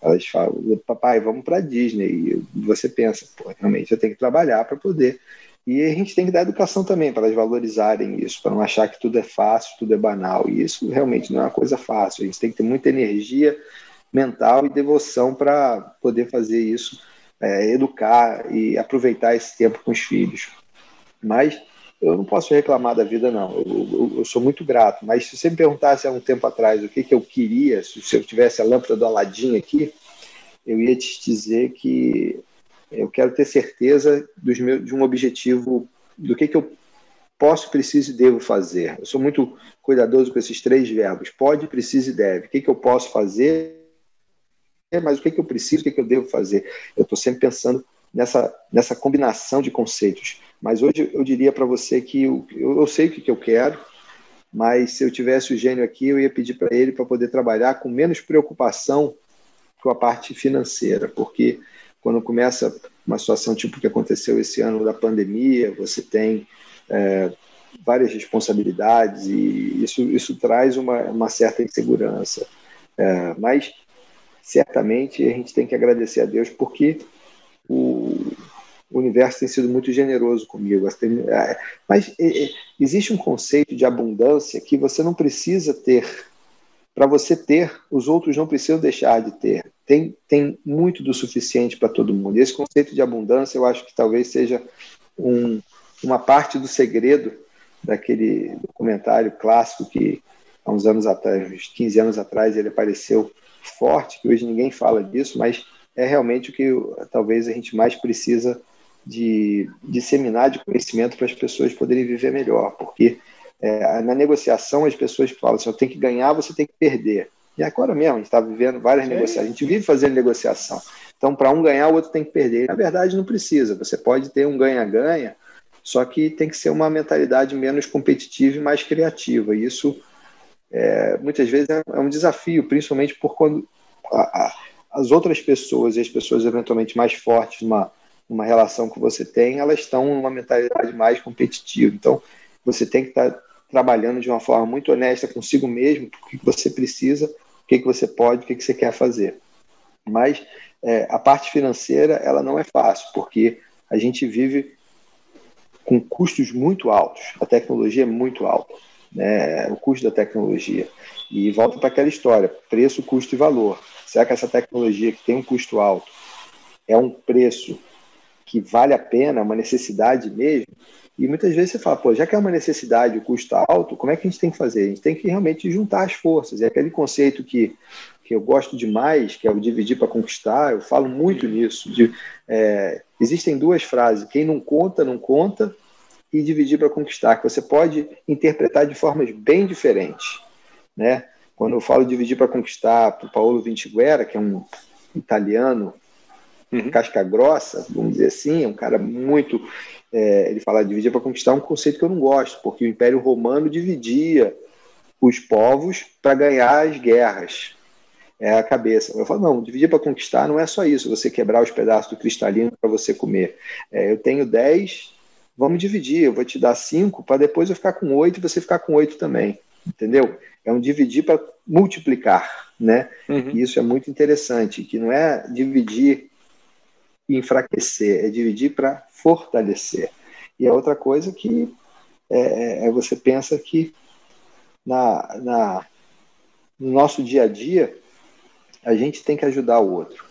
elas falam, papai, vamos para Disney. E você pensa, pô, realmente eu tenho que trabalhar para poder. E a gente tem que dar educação também para elas valorizarem isso, para não achar que tudo é fácil, tudo é banal. E isso realmente não é uma coisa fácil. A gente tem que ter muita energia mental e devoção para poder fazer isso, é, educar e aproveitar esse tempo com os filhos. Mas eu não posso reclamar da vida, não. Eu, eu, eu, sou muito grato. Mas se você me perguntasse há um tempo atrás o que, que eu queria, se, eu tivesse a lâmpada do Aladim aqui, eu ia te dizer que eu quero ter certeza dos meus, de um objetivo, do que, que eu posso, preciso e devo fazer. Eu sou muito cuidadoso com esses três verbos: pode, precisa e deve. O que, que eu posso fazer mas o que, é que eu preciso, o que, é que eu devo fazer? Eu estou sempre pensando nessa, nessa combinação de conceitos. Mas hoje eu diria para você que eu, eu, sei o que, que eu quero, mas se eu tivesse o gênio aqui, eu ia pedir para ele para poder trabalhar com menos preocupação com a parte financeira, porque quando começa uma situação tipo o que aconteceu esse ano da pandemia, você tem é, várias responsabilidades e isso, isso traz uma, uma certa insegurança. É, mas certamente a gente tem que agradecer a Deus porque o, universo tem sido muito generoso comigo. É, mas existe um conceito de abundância que você não precisa ter. Para você ter, os outros não precisam deixar de ter. Tem, tem muito do suficiente para todo mundo. Esse conceito de abundância, eu acho que talvez seja um, uma parte do segredo daquele documentário clássico que há uns anos atrás, uns 15 anos atrás, ele apareceu forte, que hoje ninguém fala disso, mas é realmente o que talvez a gente mais precisa de disseminar de conhecimento para as pessoas poderem viver melhor, porque é, na negociação as pessoas falam assim, eu tenho que ganhar, você tem que perder. E agora mesmo, a gente está vivendo várias Sim. negociações, a gente vive fazendo negociação. Então, para um ganhar, o outro tem que perder. Na verdade, não precisa. Você pode ter um ganha-ganha Só que tem que ser uma mentalidade menos competitiva e mais criativa. E isso é, muitas vezes é, é, um desafio, principalmente por quando a, a, as outras pessoas e as pessoas eventualmente mais fortes numa, numa relação que você tem, elas estão numa mentalidade mais competitiva. Então, você tem que estar trabalhando de uma forma muito honesta consigo mesmo, o que você precisa, o que, que você pode, o que, que você quer fazer. Mas é, a parte financeira, ela não é fácil, porque a gente vive com custos muito altos, a tecnologia é muito alta né, o custo da tecnologia. E volta para aquela história: preço, custo e valor. Será que essa tecnologia que tem um custo alto é um preço que vale a pena, uma necessidade mesmo? E muitas vezes você fala, pô, já que é uma necessidade, o custo alto, como é que a gente tem que fazer? A gente tem que realmente juntar as forças. É aquele conceito que, que eu gosto demais, que é o dividir para conquistar, eu falo muito nisso. De, é, existem duas frases: quem não conta, não conta, e dividir para conquistar, que você pode interpretar de formas bem diferentes. Né? Quando eu falo dividir para conquistar para o Paulo Vintiguera, que é um italiano uhum. casca grossa, vamos dizer assim, é um cara muito. É, ele fala dividir para conquistar é um conceito que eu não gosto, porque o Império Romano dividia os povos para ganhar as guerras. É a cabeça. Eu falo, não, dividir para conquistar não é só isso, você quebrar os pedaços do cristalino para você comer. É, eu tenho 10 vamos dividir, eu vou te dar cinco para depois eu ficar com oito e você ficar com oito também, entendeu? É um dividir para multiplicar, né? Uhum. E isso é muito interessante, que não é dividir e enfraquecer, é dividir para fortalecer. E a outra coisa que é, é, é, você pensa que na, na, no nosso dia a dia a gente tem que ajudar o outro.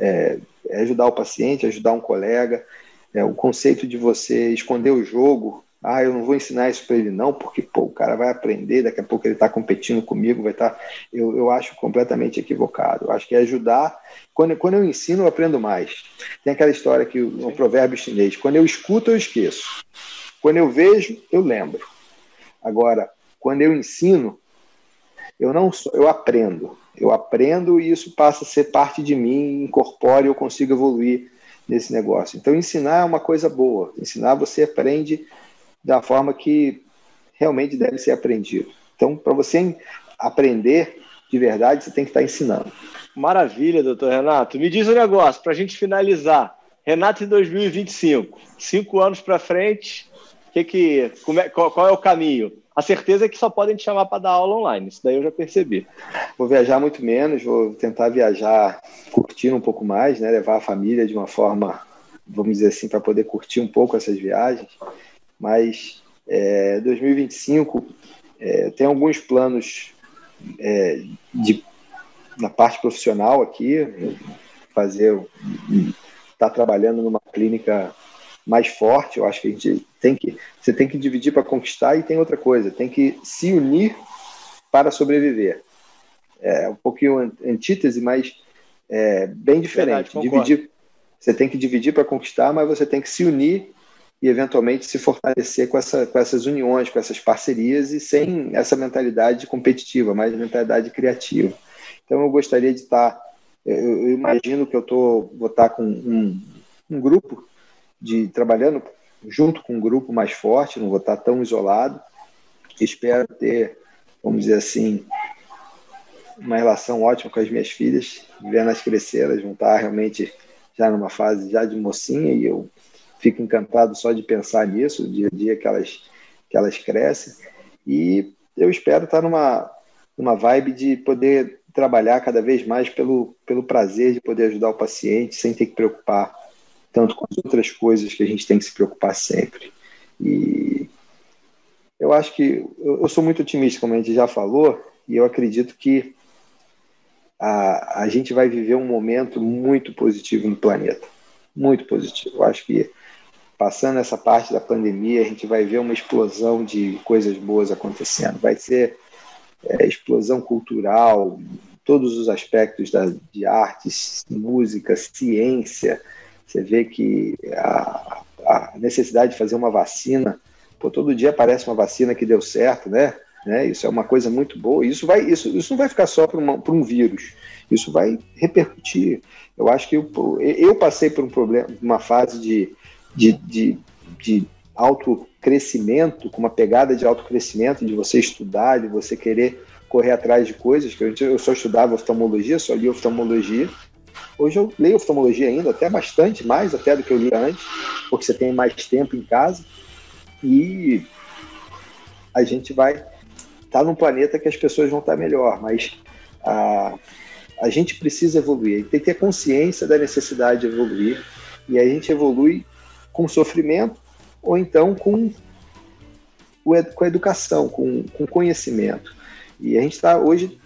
É, é ajudar o paciente, ajudar um colega, é, o conceito de você esconder o jogo, ah, eu não vou ensinar isso para ele não, porque pô, o cara vai aprender, daqui a pouco ele está competindo comigo, vai estar. Tá... Eu, eu acho completamente equivocado. Eu acho que é ajudar. Quando, quando eu ensino, eu aprendo mais. Tem aquela história que o, provérbio chinês: quando eu escuto, eu esqueço. Quando eu vejo, eu lembro. Agora, quando eu ensino, eu não sou, eu aprendo. Eu aprendo e isso passa a ser parte de mim, incorpora e eu consigo evoluir nesse negócio. Então, ensinar é uma coisa boa. Ensinar você aprende da forma que realmente deve ser aprendido. Então, para você aprender de verdade, você tem que estar ensinando. Maravilha, doutor Renato. Me diz um negócio, para a gente finalizar. Renato em 2025, cinco anos para frente, que que, é, qual, qual é o caminho? A certeza é que só podem te chamar para dar aula online, isso daí eu já percebi. Vou viajar muito menos, vou tentar viajar curtindo um pouco mais, né? levar a família de uma forma, vamos dizer assim, para poder curtir um pouco essas viagens. Mas é, 2025 é, tem alguns planos é, de, na parte profissional aqui, fazer, estar tá trabalhando numa clínica mais forte. Eu acho que a gente tem que, você tem que dividir para conquistar e tem outra coisa, tem que se unir para sobreviver. É um pouquinho antítese, mas é bem diferente. Verdade, dividir, você tem que dividir para conquistar, mas você tem que se unir e eventualmente se fortalecer com, essa, com essas uniões, com essas parcerias e sem essa mentalidade competitiva, mas mentalidade criativa. Então eu gostaria de estar, eu, eu imagino que eu tô, vou estar com um, um grupo de trabalhando junto com um grupo mais forte, não vou estar tão isolado. Espero ter, vamos dizer assim, uma relação ótima com as minhas filhas, vendo-as crescer, elas vão estar realmente já numa fase já de mocinha e eu fico encantado só de pensar nisso, o dia a dia que elas, que elas crescem. E eu espero estar numa, numa vibe de poder trabalhar cada vez mais pelo, pelo prazer de poder ajudar o paciente sem ter que preocupar tanto com as outras coisas que a gente tem que se preocupar sempre. E eu acho que eu, sou muito otimista, como a gente já falou, e eu acredito que a, a gente vai viver um momento muito positivo no planeta. Muito positivo. Eu acho que passando essa parte da pandemia, a gente vai ver uma explosão de coisas boas acontecendo. Vai ser é, explosão cultural, todos os aspectos da, de artes, música, ciência, você vê que a, a necessidade de fazer uma vacina, pô, todo dia aparece uma vacina que deu certo, né? né? Isso é uma coisa muito boa. Isso, vai, isso, isso não vai ficar só para um vírus. Isso vai repercutir. Eu acho que eu, eu passei por um problema, uma fase de, de, de, de autocrescimento, com uma pegada de autocrescimento, de você estudar, de você querer correr atrás de coisas, que eu, eu só estudava oftalmologia, só li oftalmologia. Hoje eu leio oftalmologia ainda, até bastante, mais até do que eu lia antes, porque você tem mais tempo em casa. E a gente vai estar tá num planeta que as pessoas vão estar melhor, mas a, a gente precisa evoluir, tem que ter consciência da necessidade de evoluir, e a gente evolui com sofrimento ou então com, com a educação, com, com conhecimento. E a gente está hoje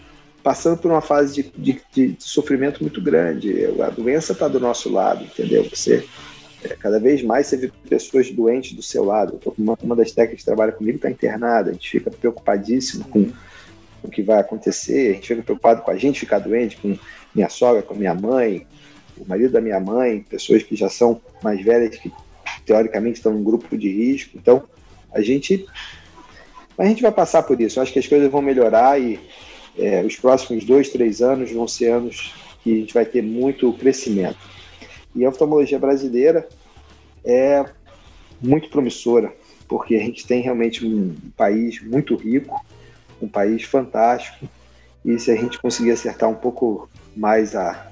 passando por uma fase de, de, de, sofrimento muito grande. A doença está do nosso lado, entendeu? Você é, cada vez mais você vê pessoas doentes do seu lado. Uma, uma das técnicas que trabalha comigo está internada. A gente fica preocupadíssimo com o que vai acontecer. A gente fica preocupado com a gente ficar doente, com minha sogra, com minha mãe, o marido da minha mãe, pessoas que já são mais velhas que teoricamente estão em grupo de risco. Então, a gente a gente vai passar por isso. Eu acho que as coisas vão melhorar e é, os próximos dois, três anos vão ser anos que a gente vai ter muito crescimento. E a oftalmologia brasileira é muito promissora, porque a gente tem realmente um país muito rico, um país fantástico, e se a gente conseguir acertar um pouco mais a,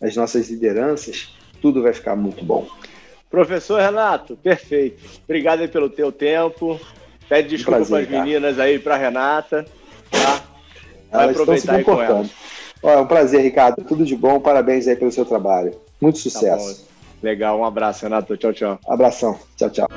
as nossas lideranças, tudo vai ficar muito bom. Professor Renato, perfeito. Obrigado pelo teu tempo. Pede desculpa para as meninas aí, para Renata. Tá? Vai Elas aproveitar aí com elas. é um prazer, Ricardo. Tudo de bom. Parabéns aí pelo seu trabalho. Muito tá sucesso. Tá Legal. Um abraço, Renato. Tchau, tchau. Abração. Tchau, tchau.